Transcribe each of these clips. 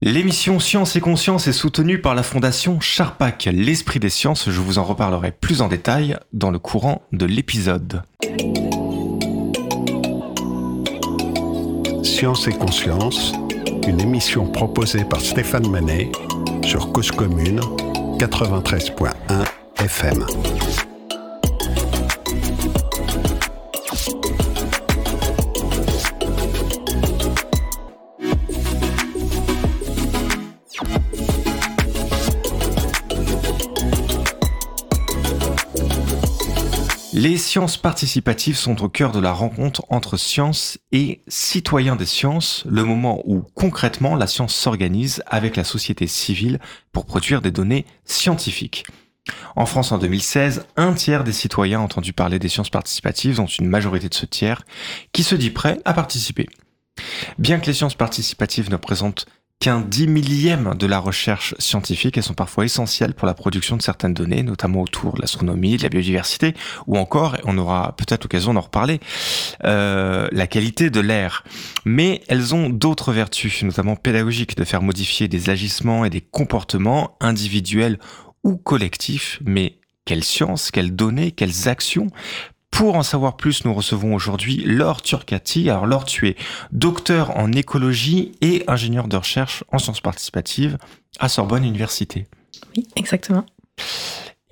L'émission Science et Conscience est soutenue par la fondation Charpak, l'esprit des sciences. Je vous en reparlerai plus en détail dans le courant de l'épisode. Science et Conscience, une émission proposée par Stéphane Manet sur Cause Commune 93.1 FM. Les sciences participatives sont au cœur de la rencontre entre science et citoyens des sciences, le moment où concrètement la science s'organise avec la société civile pour produire des données scientifiques. En France en 2016, un tiers des citoyens entendu parler des sciences participatives, dont une majorité de ce tiers qui se dit prêt à participer. Bien que les sciences participatives ne présentent qu'un dix millième de la recherche scientifique. Elles sont parfois essentielles pour la production de certaines données, notamment autour de l'astronomie, de la biodiversité, ou encore, on aura peut-être l'occasion d'en reparler, euh, la qualité de l'air. Mais elles ont d'autres vertus, notamment pédagogiques, de faire modifier des agissements et des comportements individuels ou collectifs. Mais quelle science, quelles données, quelles actions pour en savoir plus, nous recevons aujourd'hui Laure Turcati. Alors Laure, tu es docteur en écologie et ingénieur de recherche en sciences participatives à Sorbonne Université. Oui, exactement.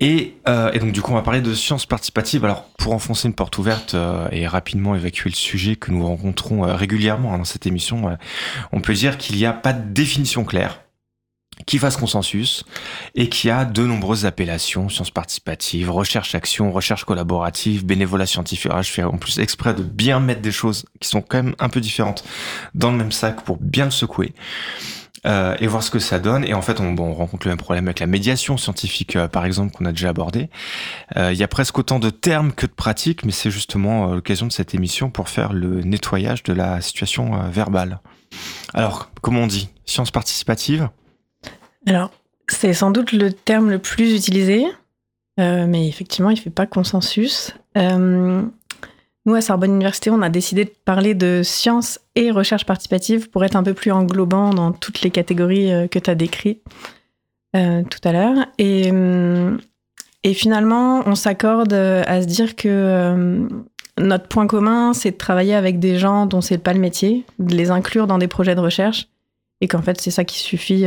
Et, euh, et, donc du coup, on va parler de sciences participatives. Alors, pour enfoncer une porte ouverte euh, et rapidement évacuer le sujet que nous rencontrons euh, régulièrement hein, dans cette émission, on peut dire qu'il n'y a pas de définition claire qui fasse consensus et qui a de nombreuses appellations, sciences participatives, recherche-action, recherche collaborative, bénévolat scientifique. je fais en plus exprès de bien mettre des choses qui sont quand même un peu différentes dans le même sac pour bien le secouer. Euh, et voir ce que ça donne. Et en fait, on, bon, on rencontre le même problème avec la médiation scientifique, euh, par exemple, qu'on a déjà abordé. Euh, il y a presque autant de termes que de pratiques, mais c'est justement euh, l'occasion de cette émission pour faire le nettoyage de la situation verbale. Alors, comment on dit? Science participative? Alors, c'est sans doute le terme le plus utilisé, euh, mais effectivement, il ne fait pas consensus. Euh, nous, à Sorbonne Université, on a décidé de parler de science et recherche participative pour être un peu plus englobant dans toutes les catégories euh, que tu as décrites tout à l'heure. Et, et, finalement, on s'accorde à se dire que notre point commun, c'est de travailler avec des gens dont c'est pas le métier, de les inclure dans des projets de recherche, et qu'en fait, c'est ça qui suffit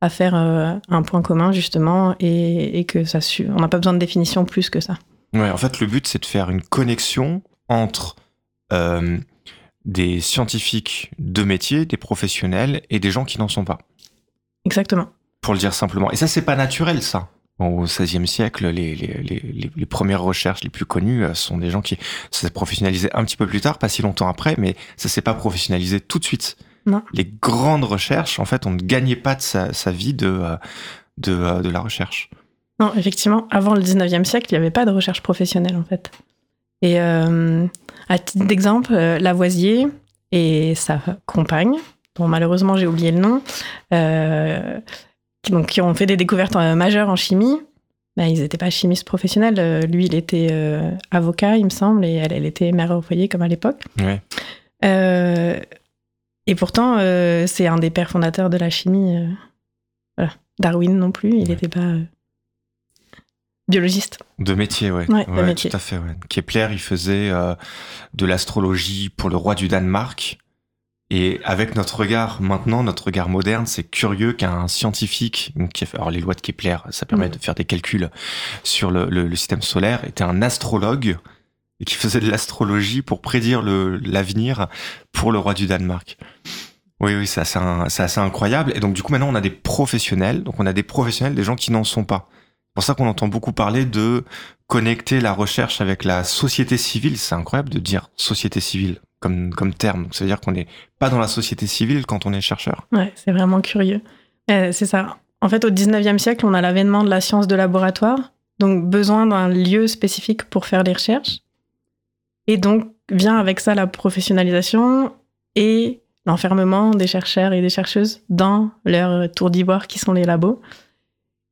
à faire euh, un point commun justement et, et que ça su on n'a pas besoin de définition plus que ça. Ouais, en fait, le but c'est de faire une connexion entre euh, des scientifiques de métier, des professionnels et des gens qui n'en sont pas. Exactement. Pour le dire simplement. Et ça, c'est pas naturel, ça. Au XVIe siècle, les, les, les, les, premières recherches les plus connues euh, sont des gens qui s'est professionnalisé un petit peu plus tard, pas si longtemps après, mais ça s'est pas professionnalisé tout de suite. Non. Les grandes recherches, en fait, on ne gagnait pas de sa, sa vie de, euh, de, euh, de, la recherche. Non, effectivement, avant le 19e siècle, il n'y avait pas de recherche professionnelle, en fait. Et euh, à titre d'exemple, Lavoisier et sa compagne, dont malheureusement j'ai oublié le nom, euh, qui, donc, qui ont fait des découvertes majeures en chimie, ben, ils n'étaient pas chimistes professionnels. Lui, il était euh, avocat, il me semble, et elle, elle était mère au foyer comme à l'époque. Ouais. Euh, et pourtant, euh, c'est un des pères fondateurs de la chimie. Euh, voilà. Darwin non plus, il n'était ouais. pas euh, biologiste. De métier, ouais. Ouais, ouais métier. Tout à fait. Kepler, il faisait de l'astrologie pour le roi du Danemark. Et avec notre regard maintenant, notre regard moderne, c'est curieux qu'un scientifique, alors les lois de Kepler, ça permet mmh. de faire des calculs sur le, le, le système solaire, était un astrologue et qui faisait de l'astrologie pour prédire l'avenir pour le roi du Danemark. Oui, oui, c'est assez, incroyable. Et donc, du coup, maintenant, on a des professionnels. Donc, on a des professionnels, des gens qui n'en sont pas. C'est pour ça qu'on entend beaucoup parler de connecter la recherche avec la société civile. C'est incroyable de dire société civile comme, comme terme. Ça veut dire qu'on n'est pas dans la société civile quand on est chercheur. Ouais, c'est vraiment curieux. Euh, c'est ça. En fait, au 19e siècle, on a l'avènement de la science de laboratoire. Donc, besoin d'un lieu spécifique pour faire des recherches. Et donc, vient avec ça la professionnalisation et l'enfermement des chercheurs et des chercheuses dans leur tour d'ivoire qui sont les labos.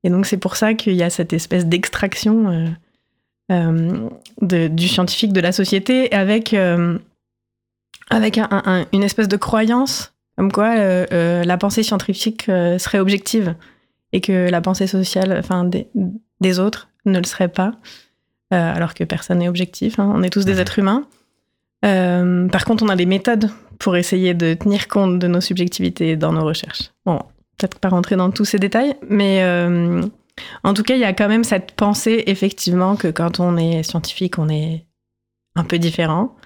Et donc, c'est pour ça qu'il y a cette espèce d'extraction euh, euh, du scientifique de la société avec, euh, avec un, un, une espèce de croyance. comme quoi la pensée scientifique serait objective et que la pensée sociale, enfin des autres, ne le serait pas, euh, alors que personne n'est objectif. hein. On est tous des êtres humains. Euh, par contre, on a des méthodes pour essayer de tenir compte de nos subjectivités dans nos recherches. Bon, peut-être pas rentrer dans tous ces détails, mais euh, en tout cas, il y a quand même cette pensée, effectivement, que quand on est scientifique, on est un peu différent.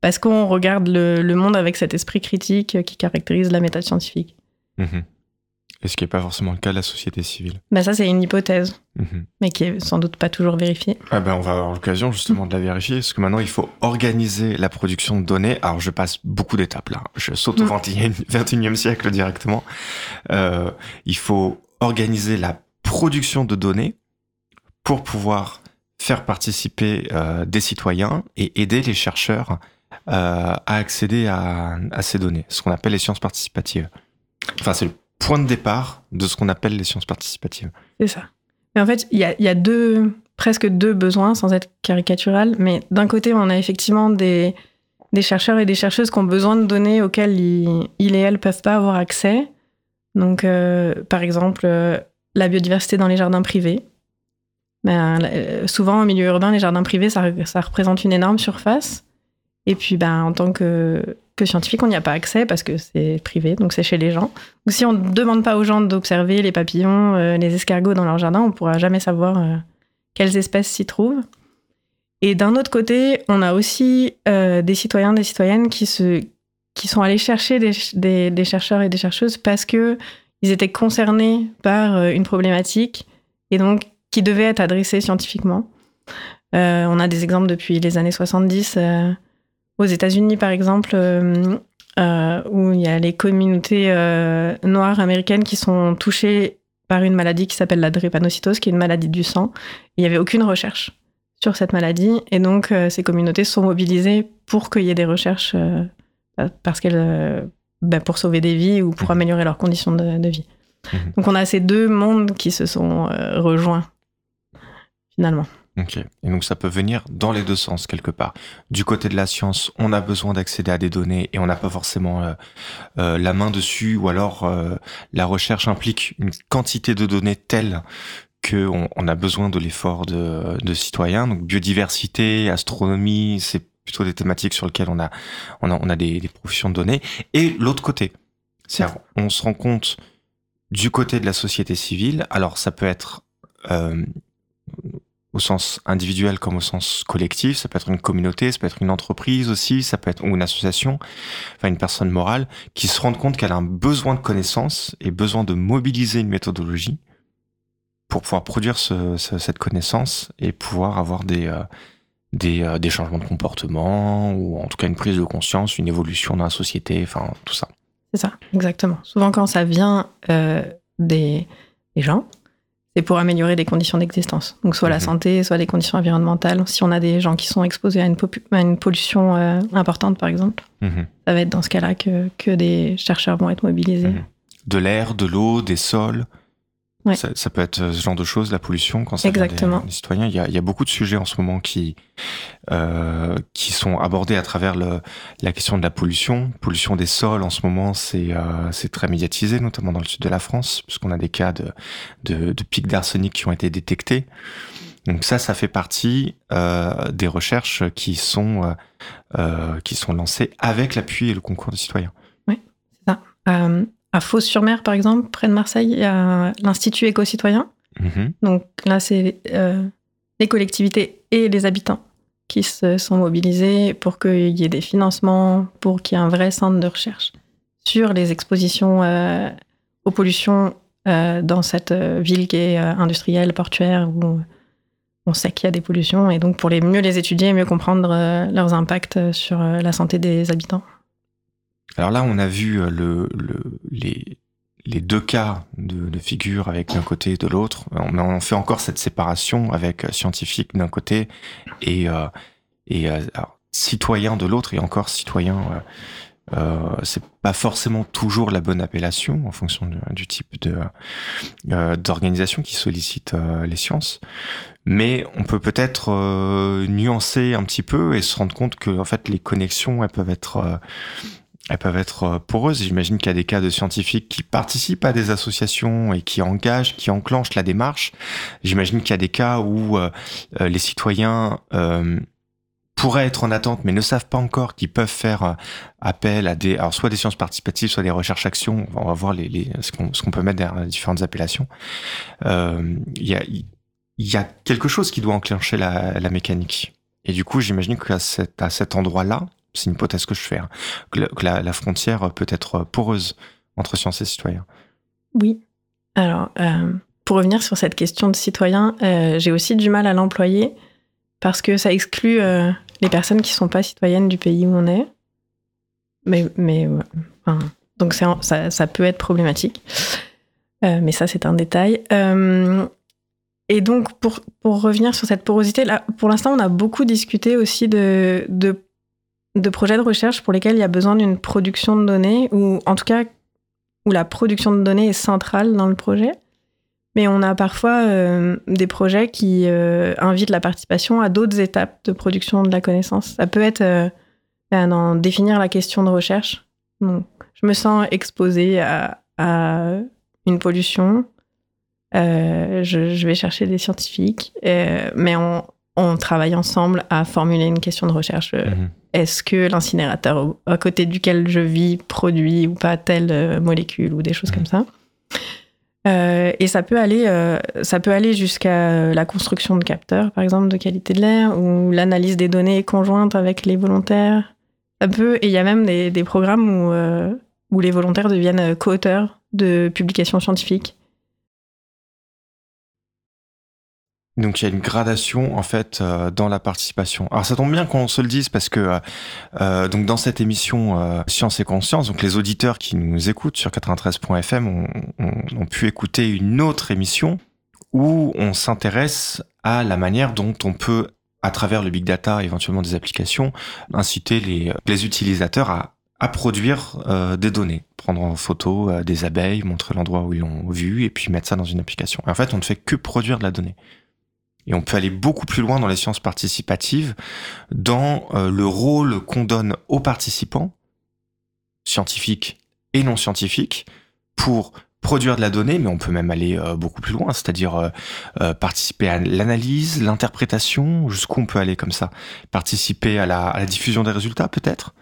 Parce qu'on regarde le, le monde avec cet esprit critique qui caractérise la méthode scientifique. Mhm. Et ce qui n'est pas forcément le cas de la société civile. Ben ça, c'est une hypothèse, Mhm. mais qui est sans doute pas toujours vérifiée. Ah ben, on va avoir l'occasion justement de la vérifier, parce que maintenant il faut organiser la production de données. Alors je passe beaucoup d'étapes là, je saute au Mm. 21e siècle directement. Euh, il faut organiser la production de données pour pouvoir faire participer euh, des citoyens et aider les chercheurs euh, à accéder à, à ces données, ce qu'on appelle les sciences participatives. Enfin, c'est le point de départ de ce qu'on appelle les sciences participatives. C'est ça. Mais en fait, il y a, deux, presque deux besoins, sans être caricatural. Mais d'un côté, on a effectivement des, chercheurs et des chercheuses qui ont besoin de données auxquelles ils, et elles peuvent pas avoir accès. Donc, euh, par exemple, euh, la biodiversité dans les jardins privés. Ben, euh, souvent, au milieu urbain, les jardins privés, ça, ça représente une énorme surface. Et puis, ben, en tant que, que scientifique, on n'y a pas accès parce que c'est privé, donc c'est chez les gens. Donc, si on ne demande pas aux gens d'observer les papillons, euh, les escargots dans leur jardin, on ne pourra jamais savoir euh, quelles espèces s'y trouvent. Et d'un autre côté, on a aussi euh, des citoyens, des citoyennes qui, se, qui sont allés chercher des, des, chercheurs et des chercheuses parce que ils étaient concernés par une problématique et donc qui devait être adressée scientifiquement. On a des exemples depuis les années 70 euh, aux États-Unis, par exemple, euh, euh, où il y a les communautés euh, noires américaines qui sont touchées par une maladie qui s'appelle la drépanocytose, qui est une maladie du sang. Il n'y avait aucune recherche sur cette maladie, et donc ces communautés sont mobilisées pour qu'il y ait des recherches, parce qu'elles, ben, pour sauver des vies ou pour Mhm. améliorer leurs conditions de, de vie. Mhm. Donc on a ces deux mondes qui se sont rejoints finalement. Ok. Et donc ça peut venir dans les deux sens quelque part. Du côté de la science, on a besoin d'accéder à des données et on n'a pas forcément euh, euh, la main dessus, ou alors euh, la recherche implique une quantité de données telle que on, a besoin de l'effort de, de citoyens. Donc biodiversité, astronomie, c'est plutôt des thématiques sur lesquelles on a on a, on a des, des professions de données. Et l'autre côté, c'est on se rend compte du côté de la société civile. Alors ça peut être euh, au sens individuel comme au sens collectif. Ça peut être une communauté, ça peut être une entreprise aussi, ça peut être ou une association, enfin une personne morale qui se rend compte qu'elle a un besoin de connaissances et besoin de mobiliser une méthodologie pour pouvoir produire ce, ce- cette connaissance et pouvoir avoir des euh, euh, des changements de comportement ou en tout cas une prise de conscience, une évolution dans la société, enfin tout ça. C'est ça, exactement. Souvent, quand ça vient euh, des, des gens, c'est pour améliorer des conditions d'existence. Donc, soit la Mhm. santé, soit des conditions environnementales. Si on a des gens qui sont exposés à une, popu- à une pollution euh, importante, par exemple, Mhm. ça va être dans ce cas-là que, que des chercheurs vont être mobilisés. Mhm. De l'air, de l'eau, des sols. Ouais. Ça, ça peut être ce genre de choses, la pollution, quand ça vient Exactement. des, des citoyens. Il y, a, il y a beaucoup de sujets en ce moment qui, euh, qui sont abordés à travers le, la question de la pollution. Pollution des sols, en ce moment, c'est euh, c'est très médiatisé, notamment dans le sud de la France, puisqu'on a des cas de, de, de pics d'arsenic qui ont été détectés. Donc ça, ça fait partie euh, des recherches qui sont, euh, euh, qui sont lancées avec l'appui et le concours des citoyens. Euh, à Fos-sur-Mer, par exemple, près de Marseille, il y a l'Institut éco-citoyen. Mhm. Donc là, c'est euh, les collectivités et les habitants qui se sont mobilisés pour qu'il y ait des financements, pour qu'il y ait un vrai centre de recherche sur les expositions euh, aux pollutions euh, dans cette ville qui est industrielle, portuaire, où on sait qu'il y a des pollutions, et donc pour les mieux les étudier, mieux comprendre leurs impacts sur la santé des habitants. Alors là, on a vu euh, le, le, les, les deux cas de, de figure avec d'un côté et de l'autre. On, on fait encore cette séparation avec euh, scientifique d'un côté et, euh, et euh, citoyen de l'autre et encore citoyen. Euh, euh, c'est pas forcément toujours la bonne appellation en fonction du type de euh, d'organisation qui sollicite euh, les sciences, mais on peut peut-être euh, nuancer un petit peu et se rendre compte que en fait les connexions elles peuvent être euh, elles peuvent être euh, poreuses. J'imagine qu'il y a des cas de scientifiques qui participent à des associations et qui engagent, qui enclenchent la démarche. J'imagine qu'il y a des cas où euh, euh, les citoyens pourraient être en attente mais ne savent pas encore qu'ils peuvent faire appel à des, alors soit des sciences participatives, soit des recherches-actions. On va voir les, les ce qu'on peut mettre derrière différentes appellations. Il y, a, y a quelque chose qui doit enclencher la, la mécanique. Et du coup, j'imagine qu'à cet, à cet endroit-là, c'est une hypothèse que je fais, hein, que, la, frontière peut être poreuse entre sciences et citoyens. Oui. Alors, euh, pour revenir sur cette question de citoyen, euh, j'ai aussi du mal à l'employer parce que ça exclut euh, les personnes qui ne sont pas citoyennes du pays où on est. Mais, donc ça, peut être problématique. mais ça, c'est un détail. et donc, pour, revenir sur cette porosité, pour l'instant, on a beaucoup discuté aussi de de projets de recherche pour lesquels il y a besoin d'une production de données, ou en tout cas où la production de données est centrale dans le projet. Mais on a parfois euh, des projets qui euh, invitent la participation à d'autres étapes de production de la connaissance. Ça peut être euh, ben, définir la question de recherche. je me sens exposée à, une pollution. Je, vais chercher des scientifiques, mais on, travaille ensemble à formuler une question de recherche. Mhm est-ce que l'incinérateur à côté duquel je vis produit ou pas telle euh, molécule ou des choses comme ça? Euh, et ça peut aller, euh, ça peut aller jusqu'à la construction de capteurs, par exemple, de qualité de l'air, ou l'analyse des données conjointes avec les volontaires. Ça peut, et il y a même des, des programmes où, où les volontaires deviennent co-auteurs de publications scientifiques. Donc il y a une gradation en fait euh, dans la participation. Alors ça tombe bien qu'on se le dise parce que euh, euh donc dans cette émission Science et Conscience, donc les auditeurs qui nous écoutent sur 93.fm ont, ont, ont, pu écouter une autre émission où on s'intéresse à la manière dont on peut à travers le big data, éventuellement des applications, inciter les, utilisateurs à, à produire des données, prendre en photo des abeilles, montrer l'endroit où ils l'ont vu et puis mettre ça dans une application. En fait, on ne fait que produire de la donnée. Et on peut aller beaucoup plus loin dans les sciences participatives, dans euh, le rôle qu'on donne aux participants, scientifiques et non scientifiques, pour produire de la donnée, mais on peut même aller euh, beaucoup plus loin, c'est-à-dire euh, participer à l'analyse, l'interprétation, jusqu'où on peut aller comme ça, participer à la, diffusion des résultats peut-être?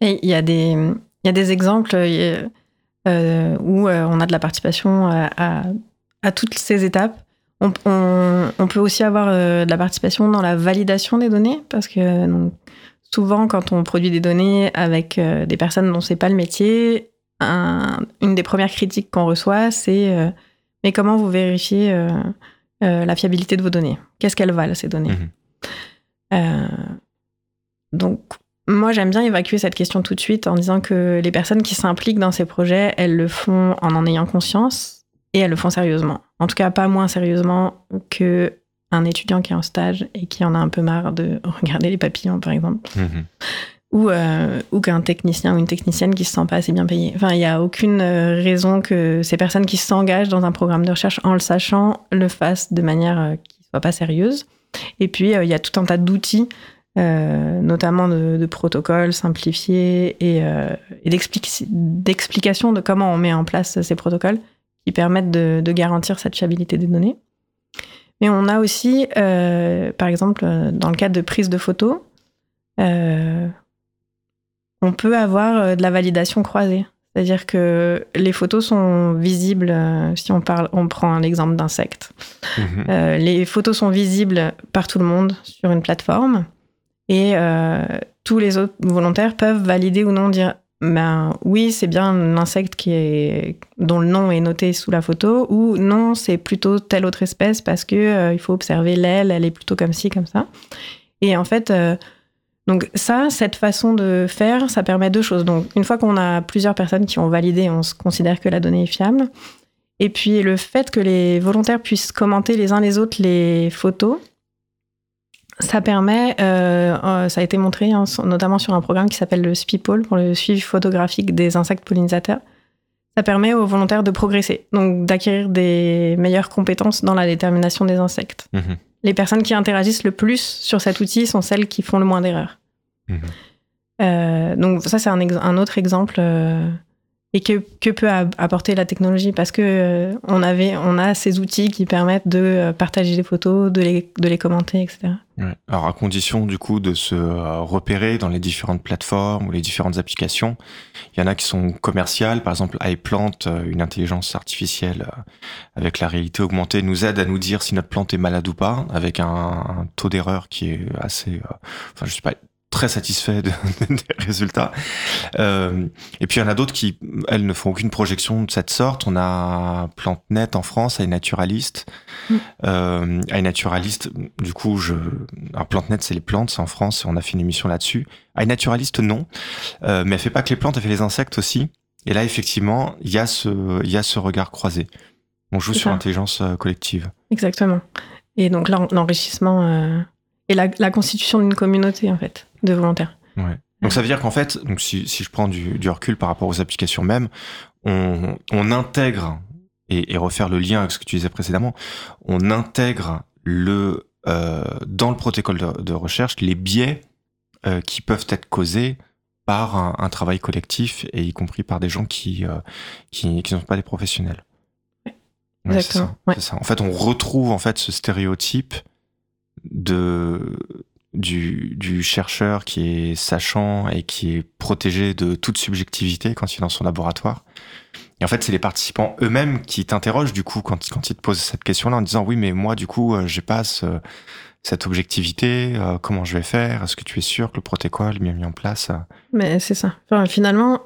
Et il y a des exemples où on a de la participation à toutes ces étapes? On, peut aussi avoir euh, de la participation dans la validation des données, parce que souvent, quand on produit des données avec euh, des personnes dont c'est pas le métier, une des premières critiques qu'on reçoit, c'est euh, mais comment vous vérifiez la fiabilité de vos données? Qu'est-ce qu'elles valent ces données mhm. Donc, moi, j'aime bien évacuer cette question tout de suite en disant que les personnes qui s'impliquent dans ces projets, elles le font en en ayant conscience et elles le font sérieusement. En tout cas, pas moins sérieusement que un étudiant qui est en stage et qui en a un peu marre de regarder les papillons, par exemple. Mhm. Ou, euh, ou qu'un technicien ou une technicienne qui se sent pas assez bien payé. Enfin, il n'y a aucune euh, raison que ces personnes qui s'engagent dans un programme de recherche en le sachant le fassent de manière euh, qui soit pas sérieuse. Et puis, il y a tout un tas d'outils, notamment de, protocoles simplifiés et, et d'explications de comment on met en place ces protocoles qui permettent de, garantir cette fiabilité des données. Mais on a aussi, euh, par exemple, euh, dans le cadre de prise de photos, euh, on peut avoir de la validation croisée. C'est-à-dire que les photos sont visibles, si on, parle, on prend l'exemple d'insectes. Mhm. les photos sont visibles par tout le monde sur une plateforme et tous les autres volontaires peuvent valider ou non dire ben oui, c'est bien un insecte qui est dont le nom est noté sous la photo, ou non, c'est plutôt telle autre espèce parce que euh, il faut observer l'aile, elle est plutôt comme ci, comme ça. Et en fait, euh, donc ça, cette façon de faire, ça permet deux choses. Donc une fois qu'on a plusieurs personnes qui ont validé, on se considère que la donnée est fiable. Et puis le fait que les volontaires puissent commenter les uns les autres les photos, ça permet, euh, euh, ça a été montré hein, notamment sur un programme qui s'appelle le SPIPOL pour le suivi photographique des insectes pollinisateurs. Ça permet aux volontaires de progresser, donc d'acquérir des meilleures compétences dans la détermination des insectes. Mmh les personnes qui interagissent le plus sur cet outil sont celles qui font le moins d'erreurs. Mmh donc ça, c'est un, un, autre exemple et que, que, peut apporter la technologie? Parce que euh, on avait on a ces outils qui permettent de euh, partager les photos de les, de les commenter etc alors à condition du coup de se euh, repérer dans les différentes plateformes ou les différentes applications. Il y en a qui sont commerciales. Par exemple iPlant une intelligence artificielle avec la réalité augmentée nous aide à nous dire si notre plante est malade ou pas avec un, un taux d'erreur qui est assez enfin je sais pas très satisfait de, des résultats. Euh, et puis il y en a d'autres qui, elles, ne font aucune projection de cette sorte. On a PlanteNet en France, iNaturalist. Mm. Euh, iNaturalist, du coup, je, alors PlanteNet, c'est les plantes, c'est en France, on a fait une émission là-dessus. iNaturalist, non. Euh, mais elle fait pas que les plantes, elle fait les insectes aussi. Et là, effectivement, il y a ce, il y a ce regard croisé. On joue sur l'intelligence euh, collective. Exactement. Et donc l'enrichissement et la, la constitution d'une communauté, en fait de volontaires. Ouais. Donc ça veut dire qu'en fait, donc si, si je prends du, du, recul par rapport aux applications même, on, on intègre et, et, refaire le lien avec ce que tu disais précédemment, on intègre le euh, dans le protocole de, de, recherche les biais euh, qui peuvent être causés par un, un, travail collectif et y compris par des gens qui euh, qui, qui ne sont pas des professionnels. Ouais, Exactement. Ça. En fait, on retrouve en fait ce stéréotype de du, chercheur qui est sachant et qui est protégé de toute subjectivité quand il est dans son laboratoire. Et en fait, c'est les participants eux-mêmes qui t'interrogent du coup quand, quand ils te posent cette question-là en disant oui, mais moi du coup, euh, j'ai pas ce, cette objectivité, euh, comment je vais faire? Est-ce que tu es sûr que le protocole est bien mis en place? Mais c'est ça. Finalement,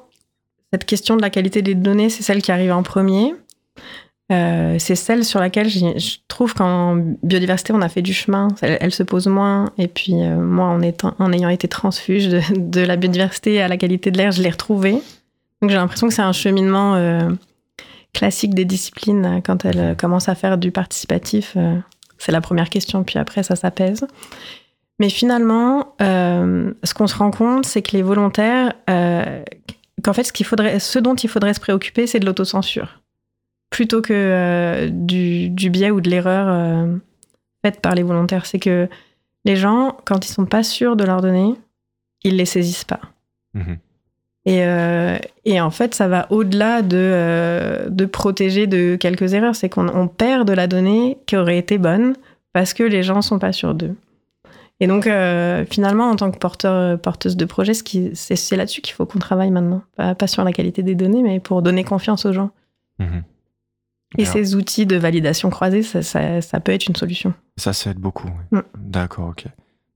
cette question de la qualité des données, c'est celle qui arrive en premier. Euh, c'est celle sur laquelle je trouve qu'en biodiversité, on a fait du chemin. Elle, se pose moins. Et puis, euh, moi, en, ayant été transfuge de, la biodiversité à la qualité de l'air, je l'ai retrouvée. Donc, j'ai l'impression que c'est un cheminement euh, classique des disciplines. Quand elles commencent à faire du participatif, c'est la première question. Puis après, ça s'apaise. Mais finalement, ce qu'on se rend compte, c'est que les volontaires, qu'en fait, ce, faudrait, ce dont il faudrait se préoccuper, c'est de l'autocensure plutôt que euh, du, du, biais ou de l'erreur euh, faite par les volontaires. C'est que les gens, quand ils sont pas sûrs de leurs données, ils les saisissent pas. Mmh. Et, euh, et, en fait, ça va au-delà de, de protéger de quelques erreurs. C'est qu'on perd de la donnée qui aurait été bonne parce que les gens sont pas sûrs d'eux. Et donc, euh, finalement, en tant que porteur, porteuse de projet, c'est là-dessus qu'il faut qu'on travaille maintenant. Pas, pas, sur la qualité des données, mais pour donner confiance aux gens. Mmh. Et Alors, ces outils de validation croisée, ça, ça, ça, peut être une solution. Ça, ça aide beaucoup. Oui. Mm. D'accord, ok.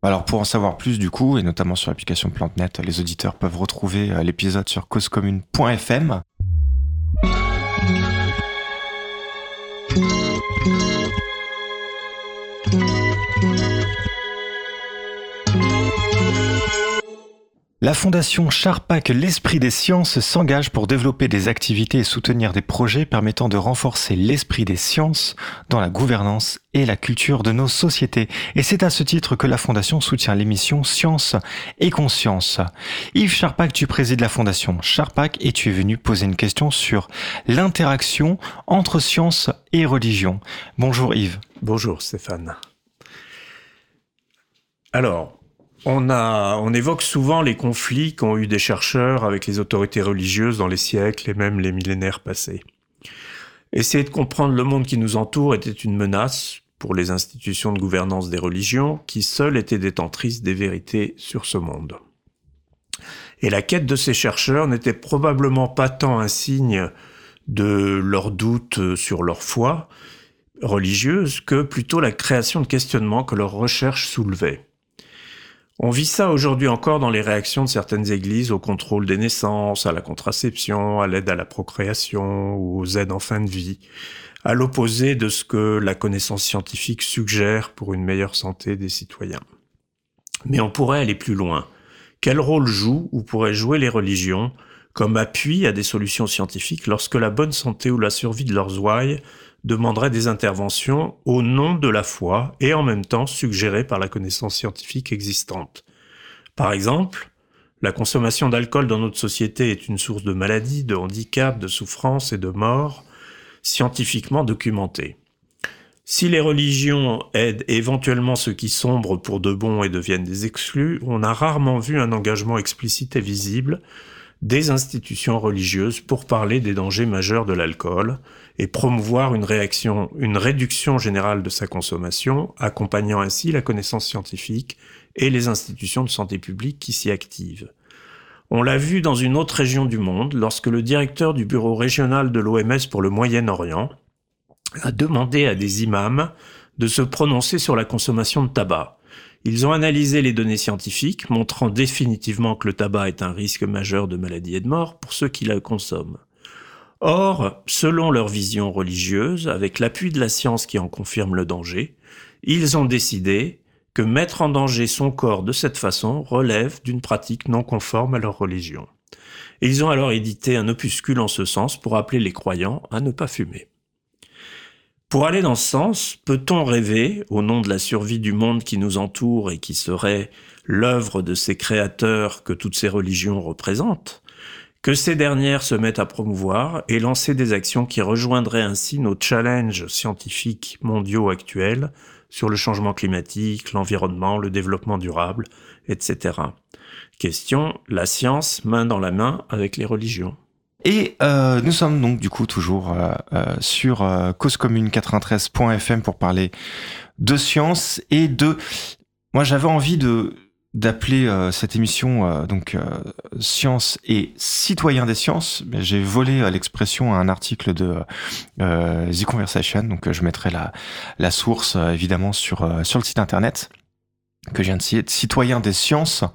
Alors pour en savoir plus du coup, et notamment sur l'application PlanteNet, les auditeurs peuvent retrouver euh, l'épisode sur causecommune.fm. La fondation Charpak L'Esprit des Sciences s'engage pour développer des activités et soutenir des projets permettant de renforcer l'esprit des sciences dans la gouvernance et la culture de nos sociétés. Et c'est à ce titre que la fondation soutient l'émission Science et Conscience. Yves Charpak, tu présides la fondation Charpak et tu es venu poser une question sur l'interaction entre science et religion. Bonjour Yves. Bonjour Stéphane. Alors, on, a, on évoque souvent les conflits qu'ont eu des chercheurs avec les autorités religieuses dans les siècles et même les millénaires passés. Essayer de comprendre le monde qui nous entoure était une menace pour les institutions de gouvernance des religions qui seules étaient détentrices des vérités sur ce monde. Et la quête de ces chercheurs n'était probablement pas tant un signe de leur doute sur leur foi religieuse que plutôt la création de questionnements que leurs recherches soulevaient. On vit ça aujourd'hui encore dans les réactions de certaines églises au contrôle des naissances, à la contraception, à l'aide à la procréation ou aux aides en fin de vie, à l'opposé de ce que la connaissance scientifique suggère pour une meilleure santé des citoyens. Mais on pourrait aller plus loin. Quel rôle jouent ou pourraient jouer les religions comme appui à des solutions scientifiques lorsque la bonne santé ou la survie de leurs ouailles demanderait des interventions au nom de la foi et en même temps suggérées par la connaissance scientifique existante. Par exemple, la consommation d'alcool dans notre société est une source de maladies, de handicap, de souffrance et de mort scientifiquement documentée. Si les religions aident éventuellement ceux qui sombrent pour de bons et deviennent des exclus, on a rarement vu un engagement explicite et visible des institutions religieuses pour parler des dangers majeurs de l'alcool et promouvoir une, réaction, une réduction générale de sa consommation, accompagnant ainsi la connaissance scientifique et les institutions de santé publique qui s'y activent. On l'a vu dans une autre région du monde lorsque le directeur du bureau régional de l'OMS pour le Moyen-Orient a demandé à des imams de se prononcer sur la consommation de tabac. Ils ont analysé les données scientifiques montrant définitivement que le tabac est un risque majeur de maladie et de mort pour ceux qui la consomment. Or, selon leur vision religieuse, avec l'appui de la science qui en confirme le danger, ils ont décidé que mettre en danger son corps de cette façon relève d'une pratique non conforme à leur religion. Ils ont alors édité un opuscule en ce sens pour appeler les croyants à ne pas fumer. Pour aller dans ce sens, peut-on rêver, au nom de la survie du monde qui nous entoure et qui serait l'œuvre de ces créateurs que toutes ces religions représentent, que ces dernières se mettent à promouvoir et lancer des actions qui rejoindraient ainsi nos challenges scientifiques mondiaux actuels sur le changement climatique, l'environnement, le développement durable, etc. Question, la science main dans la main avec les religions. Et euh, nous sommes donc du coup toujours euh, euh, sur causecommune93.fm pour parler de science et de... Moi j'avais envie de d'appeler cette émission donc science et citoyen des sciences. J'ai volé l'expression à un article de The Conversation, donc je mettrai la, la source évidemment sur sur le site internet que je viens de citer, citoyen des sciences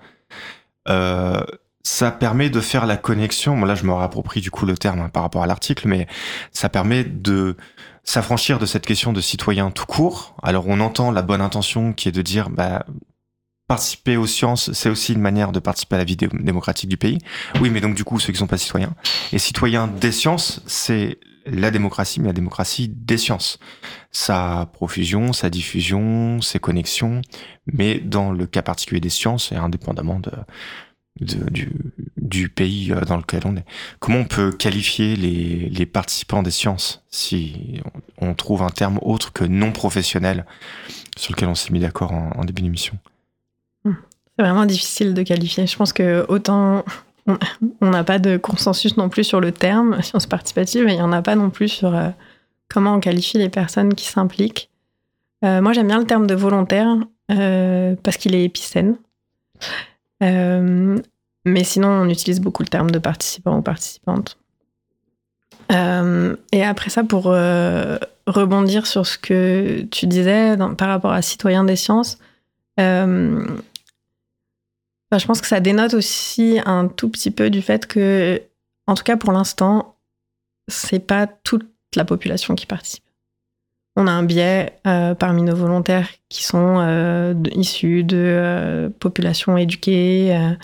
ça permet de faire la connexion. Bon, là, je me réapproprie du coup le terme hein, par rapport à l'article, mais ça permet de s'affranchir de cette question de citoyen tout court. Alors, on entend la bonne intention qui est de dire, bah, participer aux sciences, c'est aussi une manière de participer à la vie démocratique du pays. Oui, mais donc du coup, ceux qui sont pas citoyens. Et citoyens des sciences, c'est la démocratie, mais la démocratie des sciences. Sa profusion, sa diffusion, ses connexions, mais dans le cas particulier des sciences, et indépendamment de, du, pays euh, dans lequel on est. Comment on peut qualifier les, les participants des sciences si on, trouve un terme autre que non professionnel sur lequel on s'est mis d'accord en, début d'émission? Hmm. C'est vraiment difficile de qualifier. Je pense que autant on n'a pas de consensus non plus sur le terme science participative et il n'y en a pas non plus sur euh, comment on qualifie les personnes qui s'impliquent. Euh, moi j'aime bien le terme de volontaire parce qu'il est épicène. Euh, mais sinon, on utilise beaucoup le terme de participant ou participante. Euh, et après ça, pour euh, rebondir sur ce que tu disais par rapport à citoyen des sciences, bah, je pense que ça dénote aussi un tout petit peu du fait que, en tout cas pour l'instant, c'est pas toute la population qui participe. On a un biais parmi nos volontaires qui sont issus de populations éduquées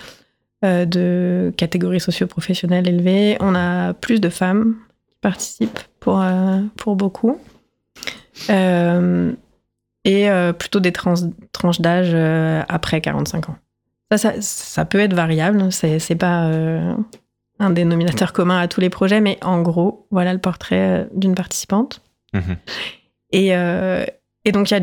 euh, de catégories socio-professionnelles élevées. On a plus de femmes qui participent pour, euh, pour beaucoup. Euh, et plutôt des tranches d'âge après 45 ans. Ça, ça, peut être variable, c'est pas un dénominateur commun à tous les projets, mais en gros, voilà le portrait d'une participante. Mm-hmm. Et, et, donc, il y a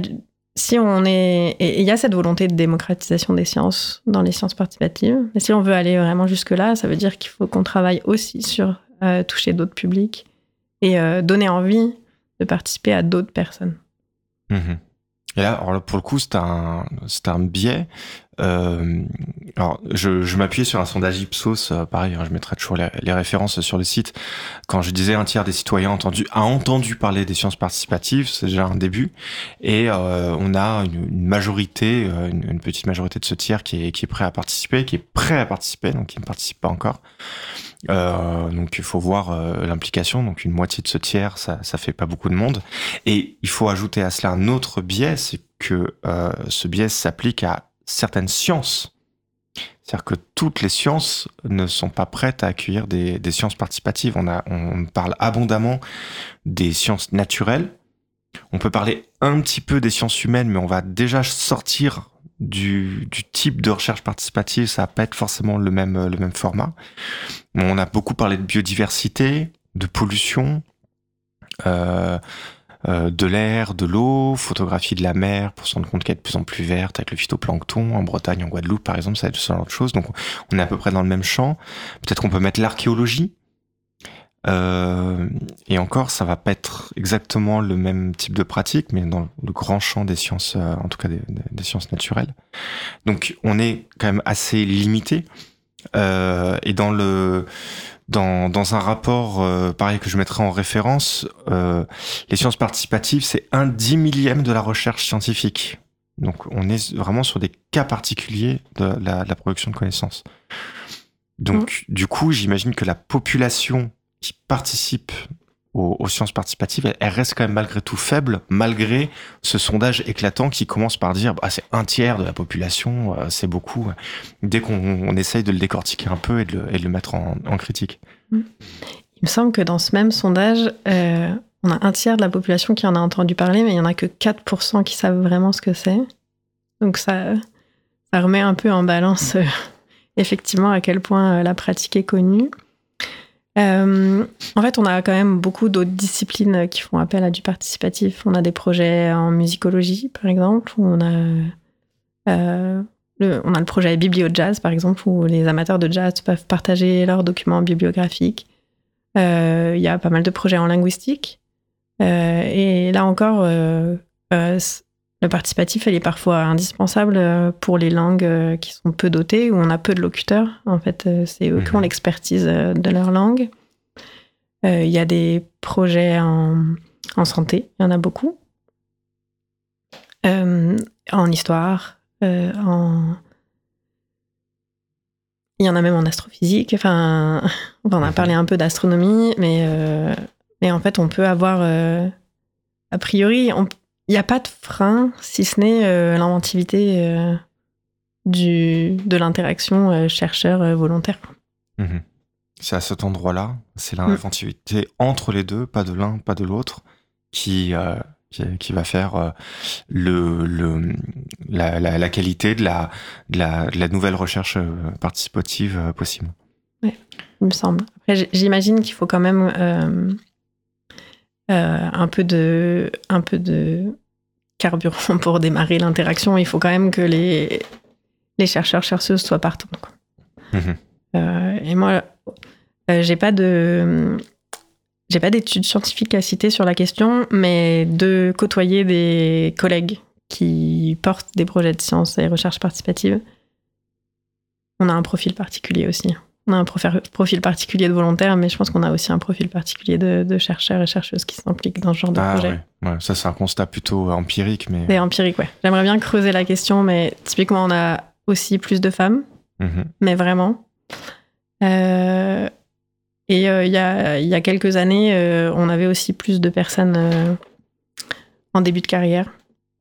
si on est. Il y a cette volonté de démocratisation des sciences dans les sciences participatives. Mais si on veut aller vraiment jusque-là, ça veut dire qu'il faut qu'on travaille aussi sur euh, toucher d'autres publics et euh, donner envie de participer à d'autres personnes. Mmh et là, pour le coup, c'est un, un biais euh, alors, je, je m'appuyais sur un sondage Ipsos, euh, pareil, hein, je mettrai toujours les, références sur le site. Quand je disais un tiers des citoyens entendu, a entendu parler des sciences participatives, c'est déjà un début. Et euh, on a une, majorité, euh, une, petite majorité de ce tiers qui est, qui est prêt à participer, qui est prêt à participer, donc qui ne participe pas encore. Euh, donc il faut voir l'implication. Donc une moitié de ce tiers, ça, ça fait pas beaucoup de monde. Et il faut ajouter à cela un autre biais, c'est que ce biais s'applique à certaines sciences. C'est-à-dire que toutes les sciences ne sont pas prêtes à accueillir des, sciences participatives. On, a, on parle abondamment des sciences naturelles. On peut parler un petit peu des sciences humaines, mais on va déjà sortir du, type de recherche participative. Ça va pas être forcément le même, le même format. On a beaucoup parlé de biodiversité, de pollution, euh, de l'air, de l'eau, photographie de la mer pour se rendre compte qu'elle est de plus en plus verte avec le phytoplancton. En Bretagne, en Guadeloupe, par exemple, ça va être ce genre de choses. Donc, on est à peu près dans le même champ. Peut-être qu'on peut mettre l'archéologie. Euh, et encore, ça va pas être exactement le même type de pratique, mais dans le grand champ des sciences, euh, en tout cas des, des, sciences naturelles. Donc, on est quand même assez limité. Euh, et dans le dans, dans un rapport euh, pareil que je mettrai en référence, euh, les sciences participatives, c'est un dix millième de la recherche scientifique. Donc on est vraiment sur des cas particuliers de la, de la production de connaissances. Donc du coup, j'imagine que la population qui participe aux, sciences participatives, elle reste quand même malgré tout faible, malgré ce sondage éclatant qui commence par dire bah, c'est un tiers de la population, euh, c'est beaucoup. Dès qu'on on essaye de le décortiquer un peu et de le, mettre en, critique. Il me semble que dans ce même sondage, euh, on a un tiers de la population qui en a entendu parler, mais il n'y en a que 4% qui savent vraiment ce que c'est. Donc ça, ça remet un peu en balance euh, effectivement à quel point la pratique est connue. Euh, en fait, on a quand même beaucoup d'autres disciplines qui font appel à du participatif. On a des projets en musicologie, par exemple, où on a, euh, le, on a le projet Biblio Jazz, par exemple, où les amateurs de jazz peuvent partager leurs documents bibliographiques. Euh, il y a pas mal de projets en linguistique. Et là encore, le participatif, il est parfois indispensable pour les langues qui sont peu dotées, où on a peu de locuteurs. En fait, c'est eux qui ont l'expertise de leur langue. Il y a des projets en, en, santé, il y en a beaucoup. en histoire, en... Il y en a même en astrophysique. Enfin, on a parlé un peu d'astronomie, mais, mais en fait, on peut avoir... a priori, on, il n'y a pas de frein, si ce n'est euh, l'inventivité euh, du, de l'interaction euh, chercheur-volontaire. Mmh. C'est à cet endroit-là, c'est l'inventivité mmh. entre les deux, pas de l'un, pas de l'autre, qui, qui, qui, va faire le, le, la, la, la, qualité de la, de la, de la nouvelle recherche participative possible. Oui, il me semble. Après, j'imagine qu'il faut quand même euh, un peu de un peu de carburant pour démarrer l'interaction. Il faut quand même que les les chercheurs chercheuses soient partants. Mmh. Euh, et moi, euh, j'ai pas de j'ai pas d'études scientifiques à citer sur la question, mais de côtoyer des collègues qui portent des projets de sciences et recherche participative, on a un profil particulier aussi on a un profil particulier de volontaire, mais je pense qu'on a aussi un profil particulier de, de, chercheurs et chercheuses qui s'impliquent dans ce genre de ah, projet. Ouais. Ouais, ça, c'est un constat plutôt empirique. mais empirique, ouais. J'aimerais bien creuser la question, mais typiquement, on a aussi plus de femmes, mm -hmm. mais vraiment. Euh, et euh, il y, a, y, a, quelques années, euh, on avait aussi plus de personnes euh, en début de carrière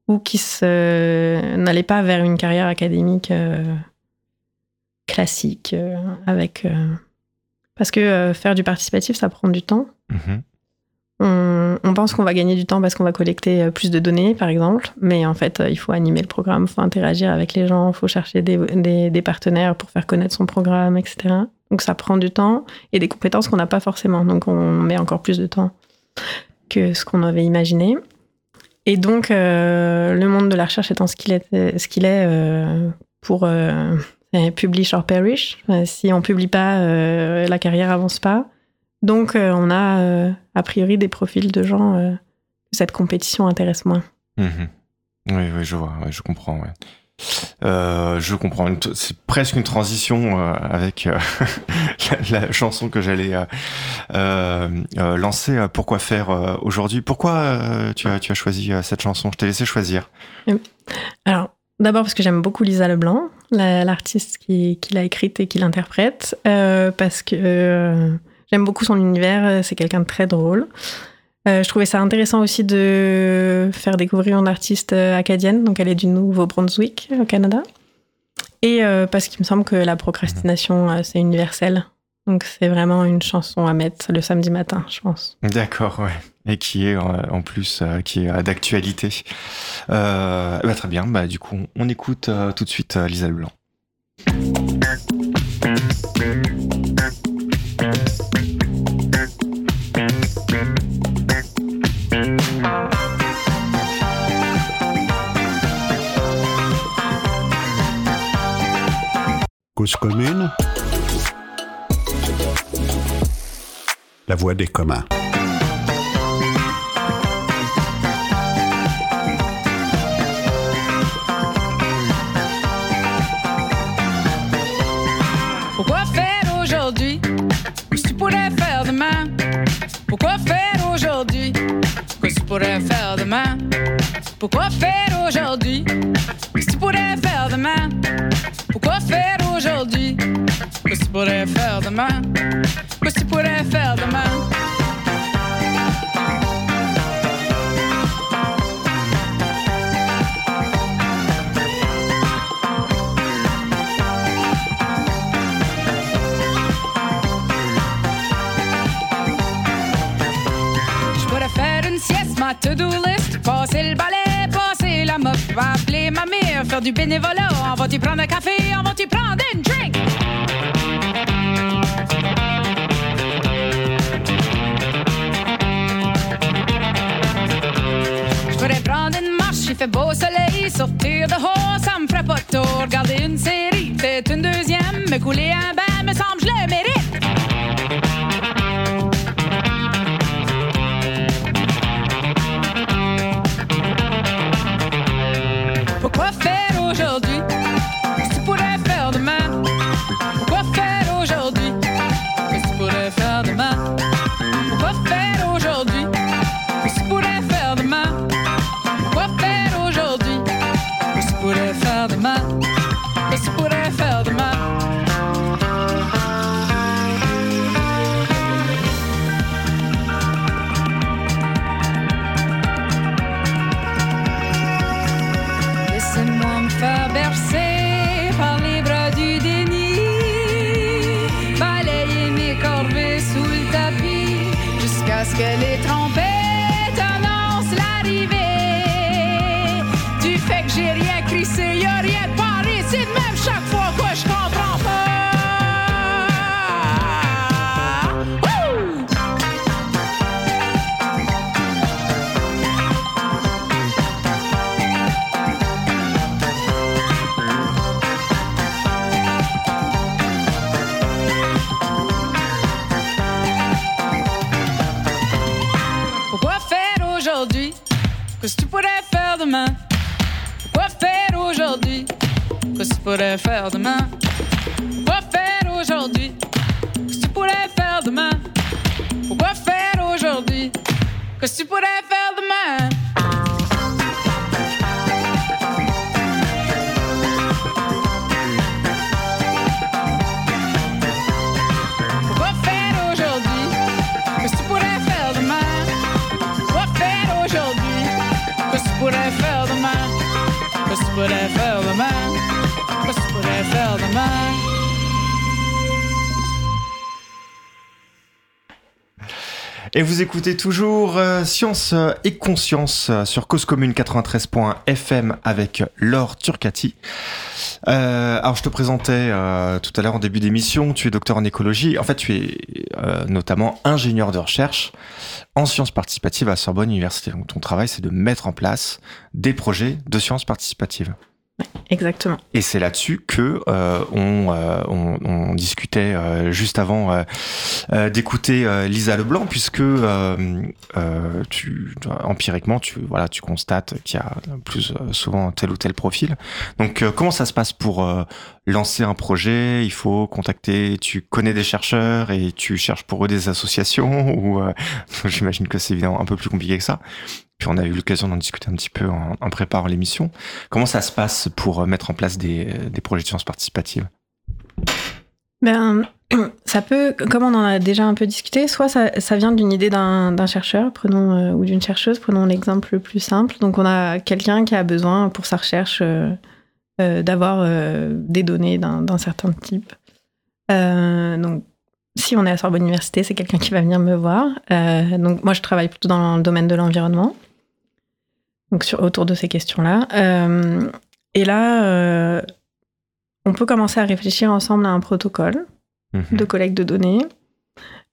ou qui n'allaient pas vers une carrière académique euh, classique euh, avec euh, parce que euh, faire du participatif ça prend du temps. Mmh. On, on, pense qu'on va gagner du temps parce qu'on va collecter plus de données par exemple, mais en fait il faut animer le programme, il faut interagir avec les gens, il faut chercher des, des, des, partenaires pour faire connaître son programme, etc. Donc ça prend du temps et des compétences qu'on n'a pas forcément, donc on met encore plus de temps que ce qu'on avait imaginé. Et donc, euh, le monde de la recherche étant ce qu'il est, ce qu'il est euh, pour euh, publish or perish. Si on publie pas, euh, la carrière avance pas. Donc, euh, on a euh, a priori des profils de gens que cette compétition intéresse moins. Mmh. Oui, oui, je vois, je comprends. Ouais. Euh, je comprends. C'est presque une transition euh, avec euh, la, la, chanson que j'allais lancer. Pourquoi faire aujourd'hui Pourquoi tu as, tu as choisi cette chanson? Je t'ai laissé choisir. Alors, D'abord parce que j'aime beaucoup Lisa Leblanc, l'artiste qui, l'a écrite et qui l'interprète, euh, parce que euh, j'aime beaucoup son univers, c'est quelqu'un de très drôle. Euh, je trouvais ça intéressant aussi de faire découvrir une artiste acadienne, donc elle est du Nouveau-Brunswick au Canada. Et euh, parce qu'il me semble que la procrastination, euh, c'est universel. Donc c'est vraiment une chanson à mettre le samedi matin, je pense. D'accord, ouais et qui est euh, en plus euh, qui est euh, d'actualité. Bah, très bien, bah, du coup on écoute tout de suite euh, Lisa Leblanc. Cause commune, la voix des communs. Pourquoi faire aujourd'hui? Ce que tu pourrais faire demain? Pourquoi faire aujourd'hui? Ce que tu pourrais faire demain? Ce que tu pourrais faire demain? To-do list, passer le balai, la mop, appeler ma mère, faire du bénévolat. On va-tu prendre un café, on va-tu prendre une drink? Je pourrais prendre une marche, il fait beau soleil, sortir dehors, ça me ferait pas de tort. Regarder une série, peut-être une deuxième, me couler un bain, faire vous écoutez toujours euh, Science et Conscience euh, sur Cause Commune 93.fm avec Laure Turcati. Euh, alors je te présentais tout à l'heure en début d'émission, tu es docteur en écologie. En fait, tu es notamment ingénieur de recherche en sciences participatives à Sorbonne Université. Donc ton travail, c'est de mettre en place des projets de sciences participatives. Exactement. Et c'est là-dessus que euh, on, euh, on, discutait euh, juste avant d'écouter Lisa Leblanc, puisque empiriquement tu voilà tu constates qu'il y a plus souvent tel ou tel profil. Donc comment ça se passe pour lancer un projet? Il faut contacter, tu connais des chercheurs et tu cherches pour eux des associations ou j'imagine que c'est évidemment un peu plus compliqué que ça. Puis on a eu l'occasion d'en discuter un petit peu en, préparant l'émission. Comment ça se passe pour euh, mettre en place des, des projets de sciences participatives? Ben, ça peut, comme on en a déjà un peu discuté, soit ça, vient d'une idée d'un chercheur, prenons euh, ou d'une chercheuse, prenons l'exemple le plus simple. Donc on a quelqu'un qui a besoin pour sa recherche euh, euh, d'avoir euh, des données d'un certain type. Euh, donc si on est à Sorbonne Université, c'est quelqu'un qui va venir me voir. Euh, donc moi je travaille plutôt dans le domaine de l'environnement, donc sur, autour de ces questions-là. Euh, et là, euh, on peut commencer à réfléchir ensemble à un protocole Mhm. de collecte de données.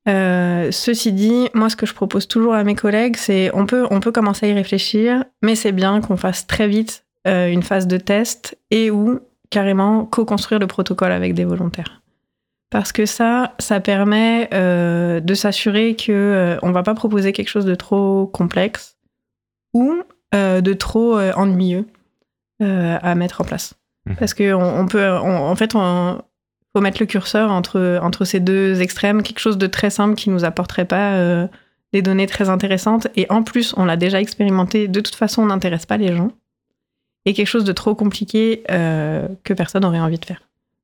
Euh, ceci dit, moi, ce que je propose toujours à mes collègues, c'est on peut, on peut commencer à y réfléchir, mais c'est bien qu'on fasse très vite une phase de test et où carrément co-construire le protocole avec des volontaires. Parce que ça, ça permet de s'assurer que on va pas proposer quelque chose de trop complexe ou de trop euh, ennuyeux euh, à mettre en place. Mhm. Parce que on, on peut, on- en fait, on faut mettre le curseur entre entre ces deux extrêmes, quelque chose de très simple qui nous apporterait pas euh, des données très intéressantes et en plus on l'a déjà expérimenté. De toute façon, on n'intéresse pas les gens et quelque chose de trop compliqué euh, que personne n'aurait envie de faire.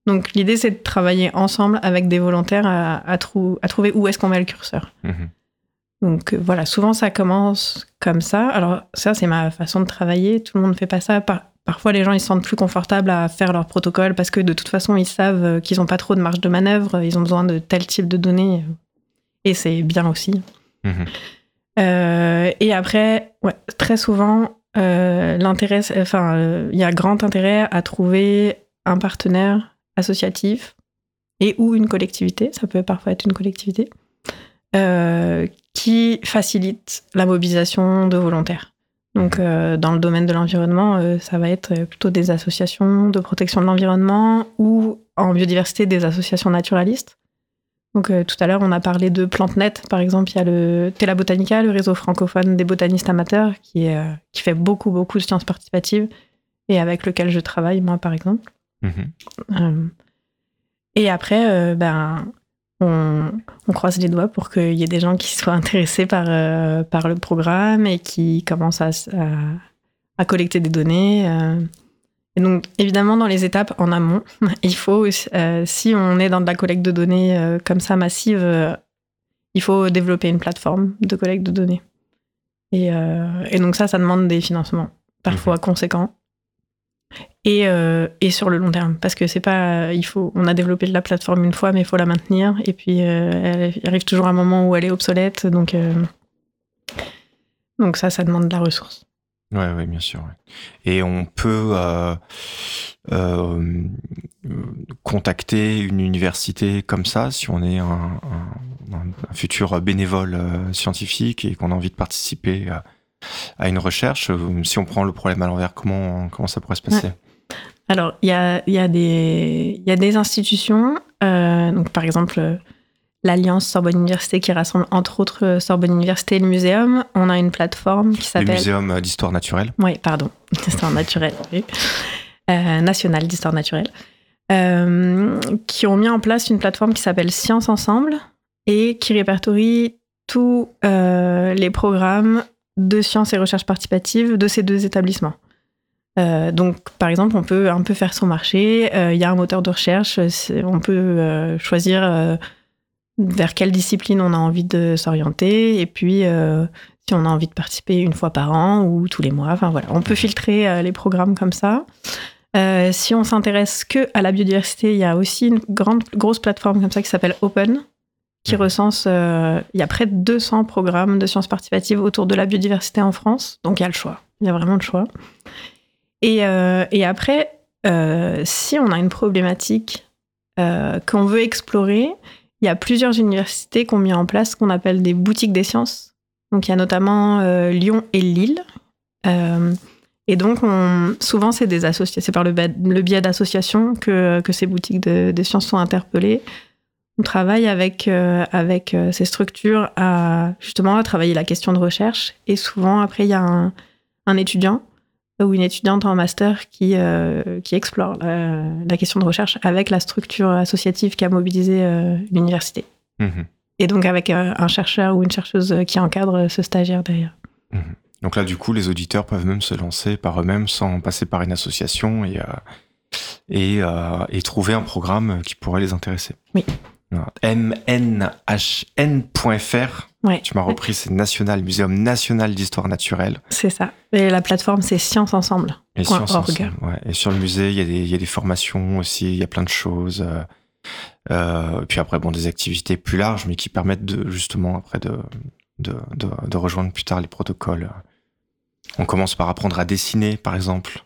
Donc l'idée c'est de travailler ensemble avec des volontaires à, à trou- à trouver où est-ce qu'on met le curseur. Mhm. Donc euh, voilà, souvent ça commence comme ça. Alors ça c'est ma façon de travailler, tout le monde ne fait pas ça. Par- parfois les gens ils se sentent plus confortables à faire leur protocole parce que de toute façon ils savent euh, qu'ils n'ont pas trop de marge de manœuvre, ils ont besoin de tel type de données euh, et c'est bien aussi. Euh, et après, ouais, très souvent, euh, l'intérêt, enfin, euh, il y a grand intérêt à trouver un partenaire associatif et ou une collectivité, ça peut parfois être une collectivité, euh, qui facilite la mobilisation de volontaires. Donc, euh, dans le domaine de l'environnement, euh, ça va être plutôt des associations de protection de l'environnement ou en biodiversité des associations naturalistes. Donc tout à l'heure, on a parlé de PlanteNet, par exemple, il y a le Tela Botanica, le réseau francophone des botanistes amateurs, qui, fait beaucoup, beaucoup de sciences participatives et avec lequel je travaille, moi, par exemple. Mhm. Et après, ben, on, on croise les doigts pour qu'il y ait des gens qui soient intéressés par, euh, par le programme et qui commencent à, s- à, à collecter des données. euh. Et donc, évidemment, dans les étapes en amont, il faut, euh, si on est dans de la collecte de données comme ça massive, il faut développer une plateforme de collecte de données. Et, et donc ça, ça demande des financements, parfois conséquents. Et, euh, et sur le long terme, parce que c'est pas, il faut, on a développé la plateforme une fois, mais il faut la maintenir. Et puis, euh, elle- arrive toujours un moment où elle est obsolète, donc euh, donc ça, ça demande de la ressource. Ouais, ouais, bien sûr. Et on peut euh, contacter une université comme ça si on est un, un- futur bénévole scientifique et qu'on a envie de participer à, à une recherche. Euh, Si on prend le problème à l'envers, comment, comment ça pourrait se passer? Alors, il y a, y, a y a des institutions, euh, donc par exemple euh, l'Alliance Sorbonne Université qui rassemble entre autres Sorbonne Université et le Muséum. On a une plateforme qui Le s'appelle. muséum d'histoire naturelle. Oui, pardon, d'histoire naturelle, oui. Euh, nationale d'histoire naturelle, euh, qui ont mis en place une plateforme qui s'appelle Science Ensemble et qui répertorie tous les programmes de sciences et recherche participative de ces deux établissements. Euh, donc, par exemple, on peut un peu faire son marché. euh, Il y a un moteur de recherche. On peut euh, choisir vers quelle discipline on a envie de s'orienter. Et puis, si on a envie de participer une fois par an ou tous les mois. Enfin voilà, on peut filtrer les programmes comme ça. Si on s'intéresse que à la biodiversité, il y a aussi une grande grosse plateforme comme ça qui s'appelle Open, qui Mhm. recense. euh, il y a près de 200 programmes de sciences participatives autour de la biodiversité en France, donc il y a le choix. Il y a vraiment le choix. Et, euh, et après, euh, si on a une problématique qu'on veut explorer, il y a plusieurs universités qui ont mis en place ce qu'on appelle des boutiques des sciences. Donc il y a notamment Lyon et Lille. Et donc on, souvent c'est des associations, c'est par le, biais- le biais d'associations que, que ces boutiques de, des sciences sont interpellées. On travaille avec, euh, avec euh, ces structures à justement à travailler la question de recherche. Et souvent après il y a un, un étudiant ou une étudiante en master qui, euh, qui explore la, la question de recherche avec la structure associative qui a mobilisé euh, l'université. Mhm. Et donc avec un chercheur ou une chercheuse qui encadre ce stagiaire derrière. Donc là, du coup, les auditeurs peuvent même se lancer par eux-mêmes sans passer par une association et, et, et trouver un programme qui pourrait les intéresser. Oui. Mnhn.fr, Ouais, tu m'as repris, c'est National, Muséum National d'Histoire Naturelle. c'est ça. Et la plateforme, c'est Science Ensemble. Et, Science. Ensemble, ouais. et sur le musée, il y, a des, il y a des formations aussi, il y a plein de choses. euh, euh, et puis après, bon, des activités plus larges, mais qui permettent de, justement après de, de, de, de rejoindre plus tard les protocoles. On commence par apprendre à dessiner, par exemple,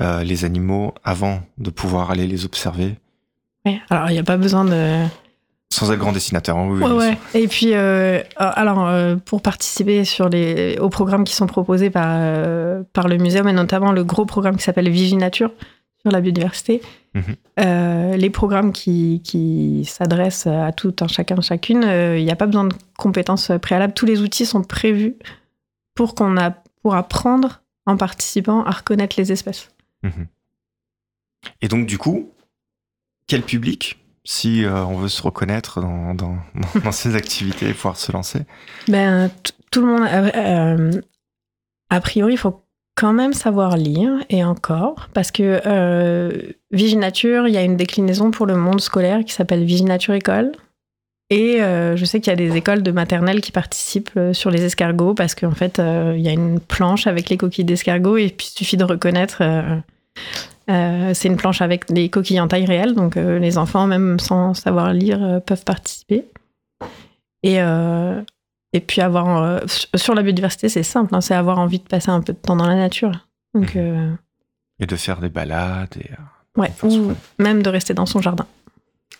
euh, les animaux avant de pouvoir aller les observer. Ouais. Alors, il n'y a pas besoin de. Sans être grand dessinateur. hein, oui, Ouais, oui, ouais. Et puis, euh, alors, euh, pour participer sur les, aux programmes qui sont proposés par, euh, par le muséum, et notamment le gros programme qui s'appelle Viginature, sur la biodiversité. Mhm. Les programmes qui, qui s'adressent à tout un chacun, chacune, il n'y a pas besoin de compétences préalables. Tous les outils sont prévus pour qu'on a pour apprendre en participant à reconnaître les espèces. Mhm. Et donc, du coup, quel public, si euh, on veut se reconnaître dans, ces activités et pouvoir se lancer? Ben, tout le monde. euh, euh, a priori, il faut quand même savoir lire, et encore, parce que euh, Viginature, il y a une déclinaison pour le monde scolaire qui s'appelle Viginature École. Et je sais qu'il y a des écoles de maternelle qui participent sur les escargots, parce qu'en fait, il y a une planche avec les coquilles d'escargots, et puis il suffit de reconnaître. Euh, c'est une planche avec des coquilles en taille réelle, donc euh, les enfants, même sans savoir lire, euh, peuvent participer. Et, et puis avoir sur la biodiversité, c'est simple, hein, c'est avoir envie de passer un peu de temps dans la nature. Donc Mhm. Et de faire des balades et, ouais, Enfin, ou même de rester dans son jardin.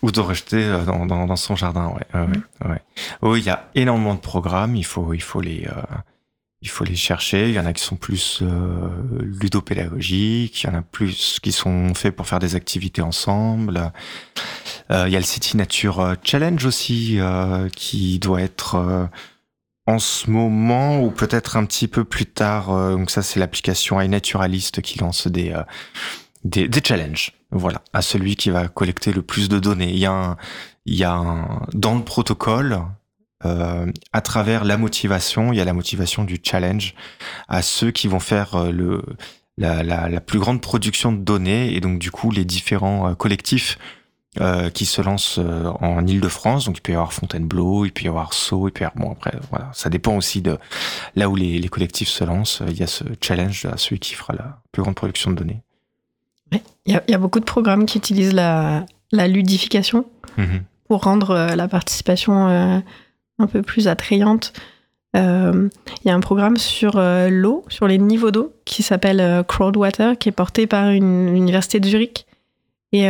ou de rejeter euh, dans, dans, dans son jardin. Ouais, ouais, ouais, ouais. Oui, il y a énormément de programmes. Il faut, il faut les, il faut les chercher. Il y en a qui sont plus euh, ludopédagogiques. Il y en a plus qui sont faits pour faire des activités ensemble. Euh, il y a le City Nature euh, Challenge aussi euh, qui doit être euh, en ce moment ou peut-être un petit peu plus tard. euh, donc ça, c'est l'application iNaturalist qui lance des, des, des challenges. Voilà, à celui qui va collecter le plus de données. Il y a, un, il y a un, dans le protocole, à travers la motivation, il y a la motivation du challenge à ceux qui vont faire euh, le, la, la, la plus grande production de données et donc du coup les différents euh, collectifs euh, qui se lancent euh, en Ile-de-France. Donc il peut y avoir Fontainebleau, il peut y avoir Sceaux, il peut y avoir bon après voilà, ça dépend aussi de là où les, les collectifs se lancent. Il y a ce challenge à celui qui fera la plus grande production de données. Il y, a- il y a beaucoup de programmes qui utilisent la, la ludification Mhm. pour rendre euh, la participation euh, un peu plus attrayante. Euh, Il y a un programme sur euh, l'eau, sur les niveaux d'eau, qui s'appelle euh, Crowdwater, qui est porté par une l'université de Zurich. Et,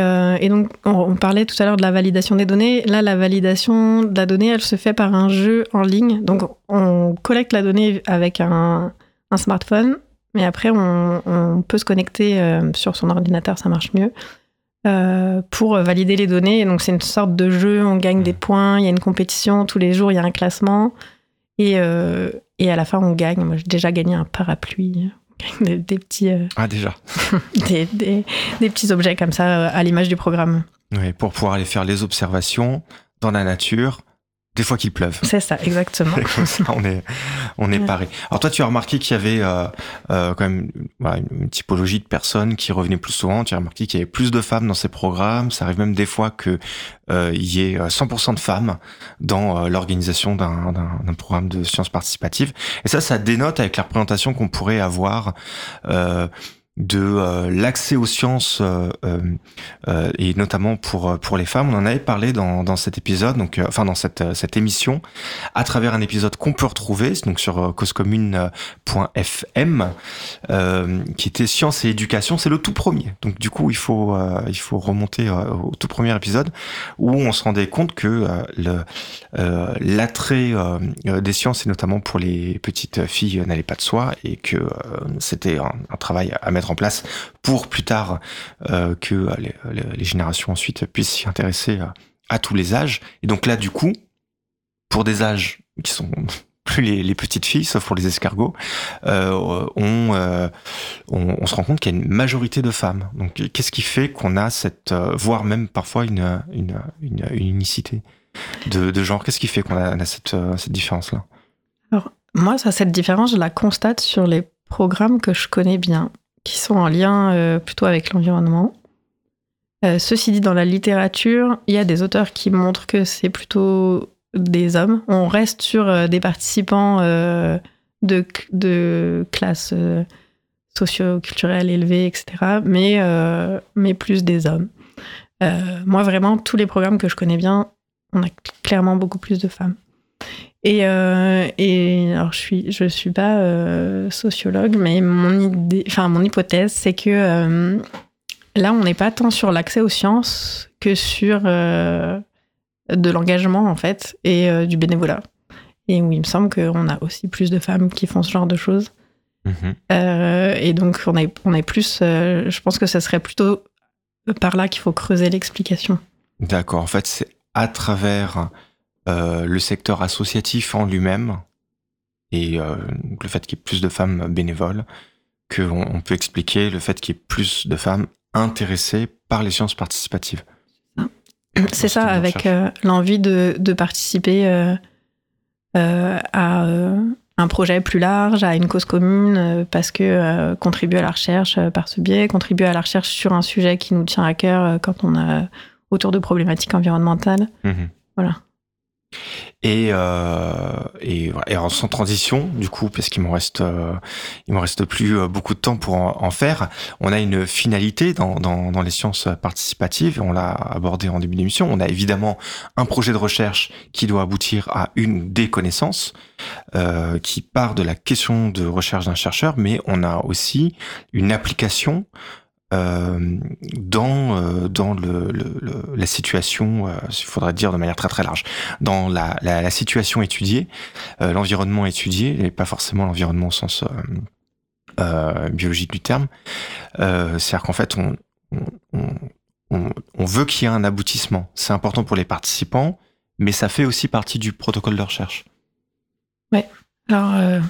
donc, on, parlait tout à l'heure de la validation des données. Là, la validation de la donnée, elle se fait par un jeu en ligne. Donc, on collecte la donnée avec un, smartphone, mais après, on, peut se connecter sur son ordinateur, ça marche mieux, euh, pour valider les données. Et donc, c'est une sorte de jeu, on gagne des points, il y a une compétition, tous les jours, il y a un classement. Et, euh, et à la fin, on gagne. Moi, j'ai déjà gagné un parapluie, des, des petits, euh, Ah déjà. des, des- des petits objets comme ça à l'image du programme. Oui, pour pouvoir aller faire les observations dans la nature, des fois qu'il pleuve. C'est ça, exactement. Et Comme ça, on est, on est Ouais. paré. Alors toi, tu as remarqué qu'il y avait euh, euh, quand même voilà, une, typologie de personnes qui revenaient plus souvent. Tu as remarqué qu'il y avait plus de femmes dans ces programmes. Ça arrive même des fois que euh, il y ait euh, 100% de femmes dans euh, l'organisation d'un d'un- d'un programme de sciences participatives. Et ça, ça dénote avec la représentation qu'on pourrait avoir euh, de euh, l'accès aux sciences euh, euh, et notamment pour pour les femmes. On en avait parlé dans dans cet épisode, donc enfin dans cette cette émission à travers un épisode qu'on peut retrouver donc sur causecommune.fm qui était science et éducation c'est le tout premier donc du coup il faut il faut remonter au tout premier épisode où on se rendait compte que l'attrait des sciences et notamment pour les petites filles n'allait pas de soi et que c'était un, un travail à mettre en place pour plus tard euh, que euh, les, générations ensuite puissent s'y intéresser euh, à tous les âges. Et donc là du coup pour des âges qui sont plus les, petites filles, sauf pour les escargots, on, on, se rend compte qu'il y a une majorité de femmes. Donc, qu'est-ce qui fait qu'on a cette, voire même parfois une, une, unicité de, genre? Qu'est-ce qui fait qu'on a, a cette, cette différence-là? Moi, ça, cette différence, je la constate sur les programmes que je connais bien, qui sont en lien euh, plutôt avec l'environnement. Euh, ceci dit, dans la littérature, il y a des auteurs qui montrent que c'est plutôt des hommes. On reste sur euh, des participants de, classes socio-culturelles élevées, etc., mais, mais plus des hommes. Moi, vraiment, tous les programmes que je connais bien, on a clairement beaucoup plus de femmes. Et, euh, et alors, je suis, je suis pas euh, sociologue, mais mon idée, enfin mon hypothèse, c'est que euh, là, on n'est pas tant sur l'accès aux sciences que sur de l'engagement en fait et du bénévolat. Et où il me semble qu'on a aussi plus de femmes qui font ce genre de choses. Mhm. Euh, et donc, on est, on est plus. je pense que ce serait plutôt par là qu'il faut creuser l'explication. D'accord. En fait, c'est à travers le secteur associatif en lui-même et euh, le fait qu'il y ait plus de femmes bénévoles qu'on on peut expliquer le fait qu'il y ait plus de femmes intéressées par les sciences participatives. C'est ça, avec euh, l'envie de, de participer euh, euh, à euh, un projet plus large, à une cause commune, euh, parce que euh, contribuer à la recherche euh, par ce biais, contribuer à la recherche sur un sujet qui nous tient à cœur euh, quand on a autour de problématiques environnementales. Mhm. Voilà. Et, euh, et. Et sans transition, du coup, parce qu'il m'en reste, euh, il m'en reste plus euh, beaucoup de temps pour en, en faire. On a une finalité dans, dans, dans les sciences participatives. On l'a abordé en début d'émission. On a évidemment un projet de recherche qui doit aboutir à une des connaissances euh, qui part de la question de recherche d'un chercheur, mais on a aussi une application euh, dans euh, dans le, la situation, euh, il faudrait dire de manière très très large, dans la, la, situation étudiée, l'environnement étudié, et pas forcément l'environnement au sens biologique du terme. C'est-à-dire qu'en fait, on, on, veut qu'il y ait un aboutissement. C'est important pour les participants, mais ça fait aussi partie du protocole de recherche. Alors, euh,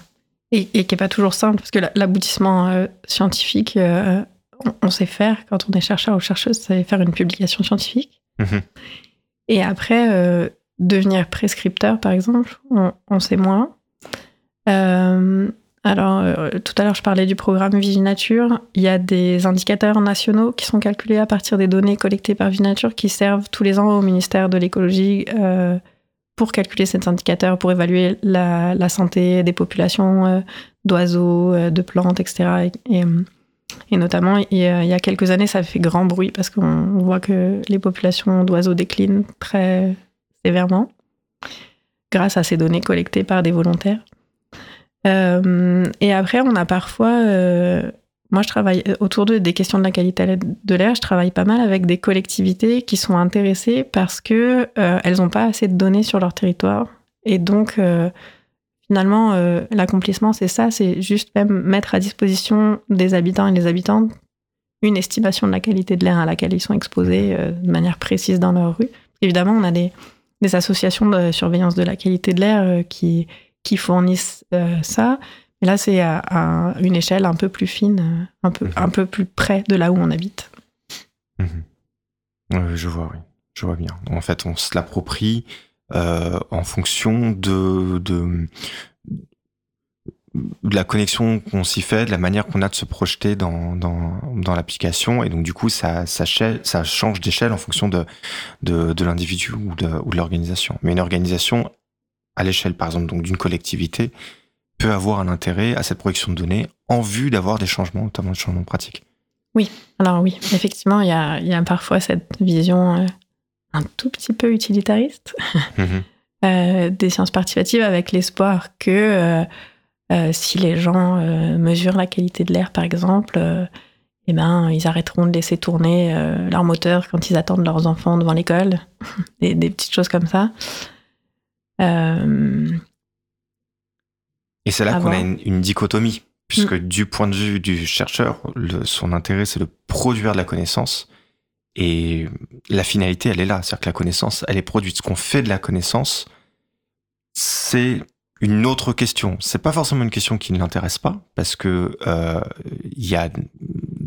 et, et qui n'est pas toujours simple, parce que la- l'aboutissement scientifique, on, sait faire quand on est chercheur ou chercheuse, c'est faire une publication scientifique. Mhm. Et après, euh, devenir prescripteur, par exemple, on, on sait moins. Euh, alors, euh, tout à l'heure, je parlais du programme Viginature. Il y a des indicateurs nationaux qui sont calculés à partir des données collectées par Viginature qui servent tous les ans au ministère de l'écologie pour calculer cet indicateur, pour évaluer la, la santé des populations d'oiseaux, de plantes, etc. Et, et, et notamment, il y, a, quelques années, ça fait grand bruit parce qu'on voit que les populations d'oiseaux déclinent très sévèrement grâce à ces données collectées par des volontaires. Euh, et après, on a parfois... euh, moi, je travaille autour de, des questions de la qualité de l'air. Je travaille pas mal avec des collectivités qui sont intéressées parce que euh, elles n'ont pas assez de données sur leur territoire. Et donc, euh, finalement, euh, l'accomplissement, c'est ça, c'est juste même mettre à disposition des habitants et des habitantes une estimation de la qualité de l'air à laquelle ils sont exposés euh, de manière précise dans leur rue. Évidemment, on a des, des associations de surveillance de la qualité de l'air euh, qui, qui fournissent ça. Mais là, c'est à, à une échelle un peu plus fine, un peu, Mhm. un peu plus près de là où on habite. Mhm. Je vois, oui. Je vois bien. En fait, on se l'approprie en fonction de, la connexion qu'on s'y fait, de la manière qu'on a de se projeter dans, l'application. Et donc, du coup, ça, change d'échelle en fonction de, l'individu ou de, l'organisation. Mais une organisation, à l'échelle, par exemple, d'une collectivité, peut avoir un intérêt à cette projection de données en vue d'avoir des changements, notamment des changements pratiques. Alors oui, effectivement, il y a, il y a parfois cette vision euh, un tout petit peu utilitariste Mhm. euh, des sciences participatives avec l'espoir que euh, euh, si les gens mesurent la qualité de l'air, par exemple, eh ben, ils arrêteront de laisser tourner leur moteur quand ils attendent leurs enfants devant l'école, des, des petites choses comme ça. Et c'est là qu'on a une, une dichotomie, puisque du point de vue du chercheur, le- son intérêt, c'est de produire de la connaissance. Et la finalité, elle est là. C'est-à-dire que la connaissance, elle est produite. Ce qu'on fait de la connaissance, c'est une autre question. C'est pas forcément une question qui ne l'intéresse pas, parce que euh, il y a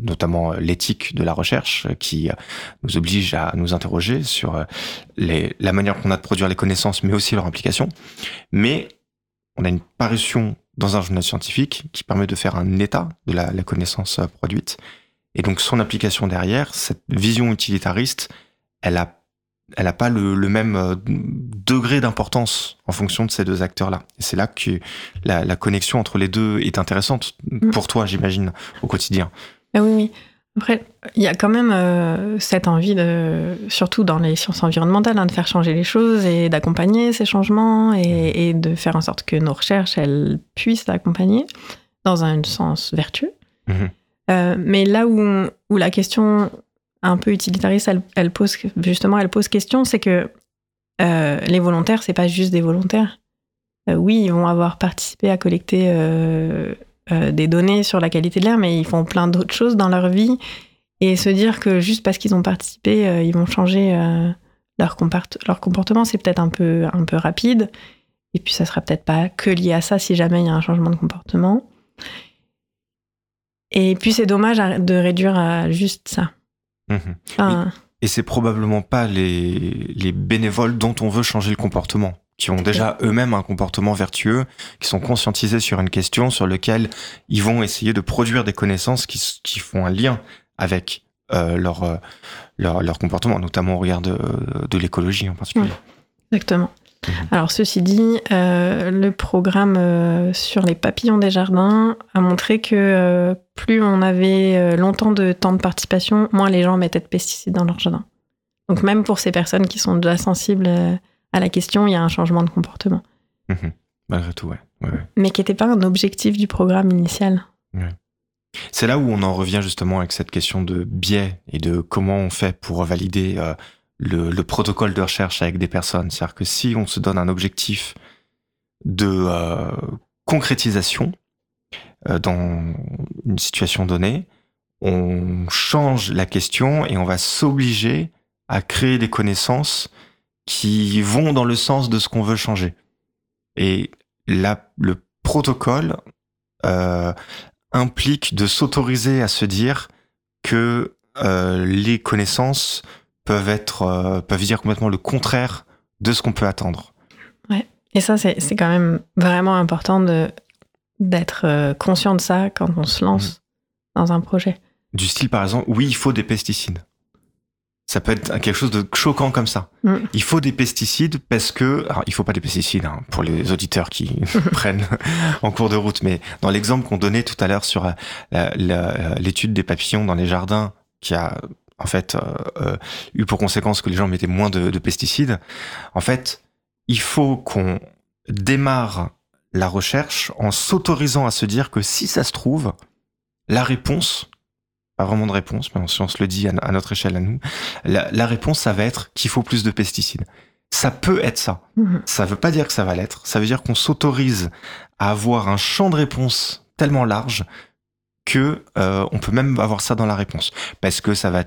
notamment l'éthique de la recherche qui nous oblige à nous interroger sur euh, la manière qu'on a de produire les connaissances, mais aussi leur implication. Mais on a une parution dans un journal scientifique qui permet de faire un état de la, la connaissance euh, produite. Et donc son application derrière, cette vision utilitariste, elle a, elle a pas le, le même euh, degré d'importance en fonction de ces deux acteurs-là. Et c'est là que la, la connexion entre les deux est intéressante pour toi, j'imagine, au quotidien. Ah oui, oui. Après, il y a quand même euh, cette envie, de, surtout dans les sciences environnementales, hein, de faire changer les choses et d'accompagner ces changements et, et de faire en sorte que nos recherches, elles puissent l'accompagner dans un sens vertueux. Mhm. Euh, mais là où, où la question un peu utilitariste, elle, pose justement, elle pose question, c'est que euh, les volontaires, c'est pas juste des volontaires. Euh, oui, ils vont avoir participé à collecter des données sur la qualité de l'air, mais ils font plein d'autres choses dans leur vie. Et se dire que juste parce qu'ils ont participé, ils vont changer leur comportement, c'est peut-être un peu, un peu rapide. Et puis ça sera peut-être pas que lié à ça si jamais il y a un changement de comportement. Et puis c'est dommage de réduire à juste ça. Mhm. Enfin, Et c'est probablement pas les, les bénévoles dont on veut changer le comportement, qui ont déjà eux-mêmes un comportement vertueux, qui sont conscientisés sur une question sur laquelle ils vont essayer de produire des connaissances qui, font un lien avec euh, leur, euh, leur, leur comportement, notamment au regard de, de l'écologie en particulier. Exactement. Mhm. Alors, ceci dit, euh, le programme euh, sur les papillons des jardins a montré que euh, plus on avait longtemps de temps de participation, moins les gens mettaient de pesticides dans leur jardin. Donc, même pour ces personnes qui sont déjà sensibles à la question, il y a un changement de comportement. Mhm. Malgré tout, ouais. ouais, ouais. Mais qui n'était pas un objectif du programme initial. C'est là où on en revient justement avec cette question de biais et de comment on fait pour valider le, le protocole de recherche avec des personnes. C'est-à-dire que si on se donne un objectif de euh, concrétisation euh, dans une situation donnée, on change la question et on va s'obliger à créer des connaissances qui vont dans le sens de ce qu'on veut changer. Et là, le protocole euh, implique de s'autoriser à se dire que les connaissances peuvent être euh, peuvent dire complètement le contraire de ce qu'on peut attendre. Et ça, c'est c'est quand même vraiment important de d'être euh, conscient de ça quand on se lance dans un projet. Du style par exemple, oui, il faut des pesticides. Ça peut être quelque chose de choquant comme ça. Mm. Il faut des pesticides parce que, alors il faut pas des pesticides hein, pour les auditeurs qui prennent en cours de route, mais dans l'exemple qu'on donnait tout à l'heure sur euh, l'étude des papillons dans les jardins, qui a en fait euh, euh, eu pour conséquence que les gens mettaient moins de, de pesticides. En fait, il faut qu'on démarre la recherche en s'autorisant à se dire que si ça se trouve, la réponse, pas vraiment de réponse, mais si on se le dit à, notre échelle à nous, la, la réponse, ça va être qu'il faut plus de pesticides. Ça peut être ça. Mhm. Ça veut pas dire que ça va l'être. Ça veut dire qu'on s'autorise à avoir un champ de réponse tellement large que euh, on peut même avoir ça dans la réponse parce que ça va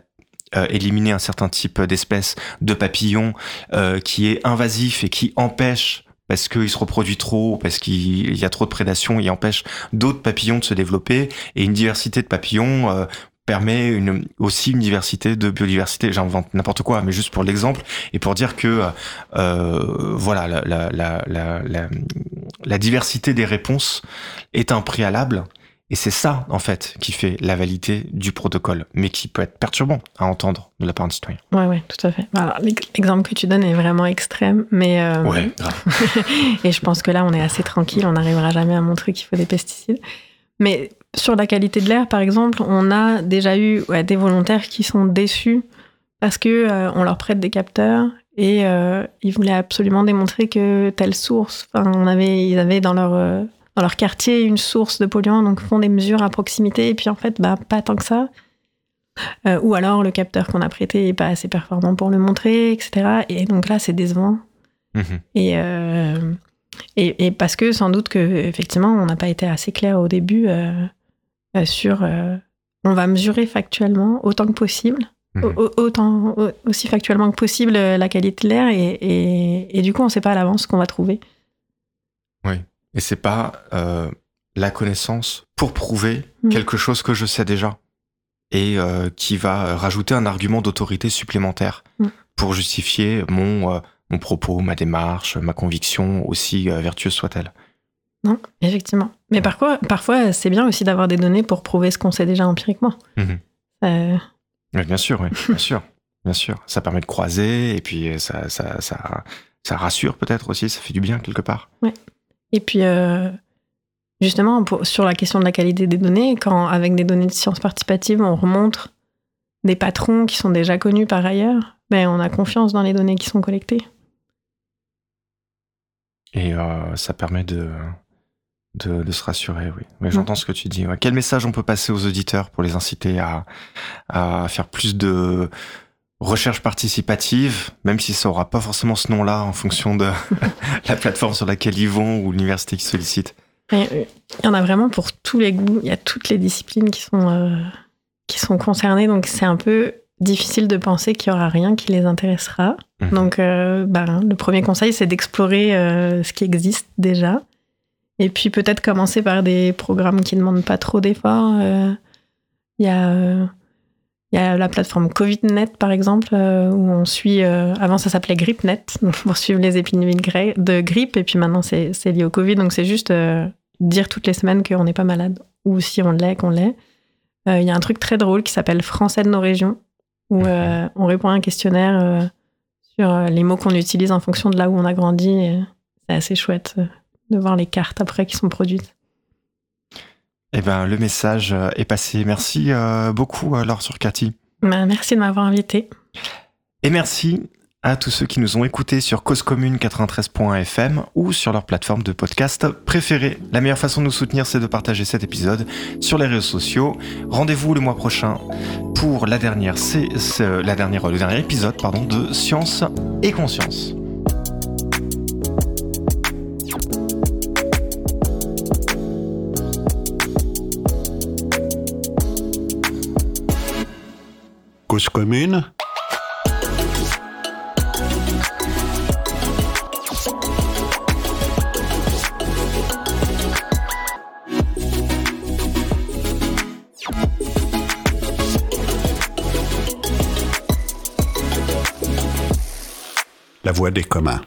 euh, éliminer un certain type d'espèce de papillon euh, qui est invasif et qui empêche parce qu'il se reproduit trop, parce qu'il y a trop de prédation, il empêche d'autres papillons de se développer et une diversité de papillons euh, permet aussi une diversité de biodiversité. J'invente n'importe quoi, mais juste pour l'exemple et pour dire que voilà la, la, la, la diversité des réponses est un préalable et c'est ça en fait qui fait la validité du protocole, mais qui peut être perturbant à entendre de la part d'un citoyen. Ouais, ouais, tout à fait. Alors, l'ex- l'exemple que tu donnes est vraiment extrême, mais euh, grave. et je pense que là, on est assez tranquille, on n'arrivera jamais à montrer qu'il faut des pesticides. Mais sur la qualité de l'air, par exemple, on a déjà eu ouais, des volontaires qui sont déçus parce que euh, on leur prête des capteurs et euh, ils voulaient absolument démontrer que telle source, enfin, on avait, ils avaient dans leur euh, dans leur quartier une source de polluants, donc font des mesures à proximité et puis en fait, bah pas tant que ça. Euh, ou alors le capteur qu'on a prêté est pas assez performant pour le montrer, etc. Et donc là, c'est décevant. Mhm. Et, euh, et, et parce que sans doute que effectivement, on n'a pas été assez clair au début euh, sur. on va mesurer factuellement autant que possible, Mhm. au- autant aussi factuellement que possible la qualité de l'air, et, et, et du coup, on ne sait pas à l'avance ce qu'on va trouver. Et c'est pas euh, la connaissance pour prouver Mm. quelque chose que je sais déjà et euh, qui va rajouter un argument d'autorité supplémentaire Mm. pour justifier mon, euh, mon propos, ma démarche, ma conviction, aussi vertueuse soit-elle. Non, effectivement. Mais parfois, parfois c'est bien aussi d'avoir des données pour prouver ce qu'on sait déjà empiriquement. Oui, bien sûr, oui, bien sûr, bien sûr. Ça permet de croiser et puis ça, ça, ça, ça rassure peut-être aussi, ça fait du bien quelque part. Et puis, euh, justement, pour- sur la question de la qualité des données, quand avec des données de sciences participatives, on remonte des patrons qui sont déjà connus par ailleurs, ben, on a confiance dans les données qui sont collectées. Et euh, ça permet de, de, de se rassurer, oui. J'entends ce que tu dis. ouais. Quel message on peut passer aux auditeurs pour les inciter à, à faire plus de recherche participative, même si ça aura pas forcément ce nom-là en fonction de la plateforme sur laquelle ils vont ou l'université qui sollicite Il y en a vraiment pour tous les goûts. Il y a toutes les disciplines qui sont, euh, qui sont concernées. Donc, c'est un peu difficile de penser qu'il n'y aura rien qui les intéressera. Mhm. Donc, euh, ben, le premier conseil, c'est d'explorer euh, ce qui existe déjà. Et puis, peut-être commencer par des programmes qui ne demandent pas trop d'efforts. Euh, Il y a. il y a la plateforme CovidNet, par exemple, euh, où on suit. euh, avant, ça s'appelait GripNet, donc pour suivre les épidémies de, grippe. Et puis maintenant, c'est lié au Covid. Donc, c'est juste euh, dire toutes les semaines qu'on n'est pas malade, ou si on l'est, qu'on l'est. Il y a un truc très drôle qui s'appelle Français de nos régions, où on répond à un questionnaire sur les mots qu'on utilise en fonction de là où on a grandi. C'est assez chouette de voir les cartes après qui sont produites. Eh ben, le message euh, est passé. Merci euh, beaucoup, Laure sur Cathy. Bah, merci de m'avoir invité. Et merci à tous ceux qui nous ont écoutés sur Cause Commune 93.fm ou sur leur plateforme de podcast préférée. La meilleure façon de nous soutenir, c'est de partager cet épisode sur les réseaux sociaux. Rendez-vous le mois prochain pour la dernière, c'est, c'est- la dernière, le dernier épisode pardon, de Science et Conscience. Cause commune, la voix des communs.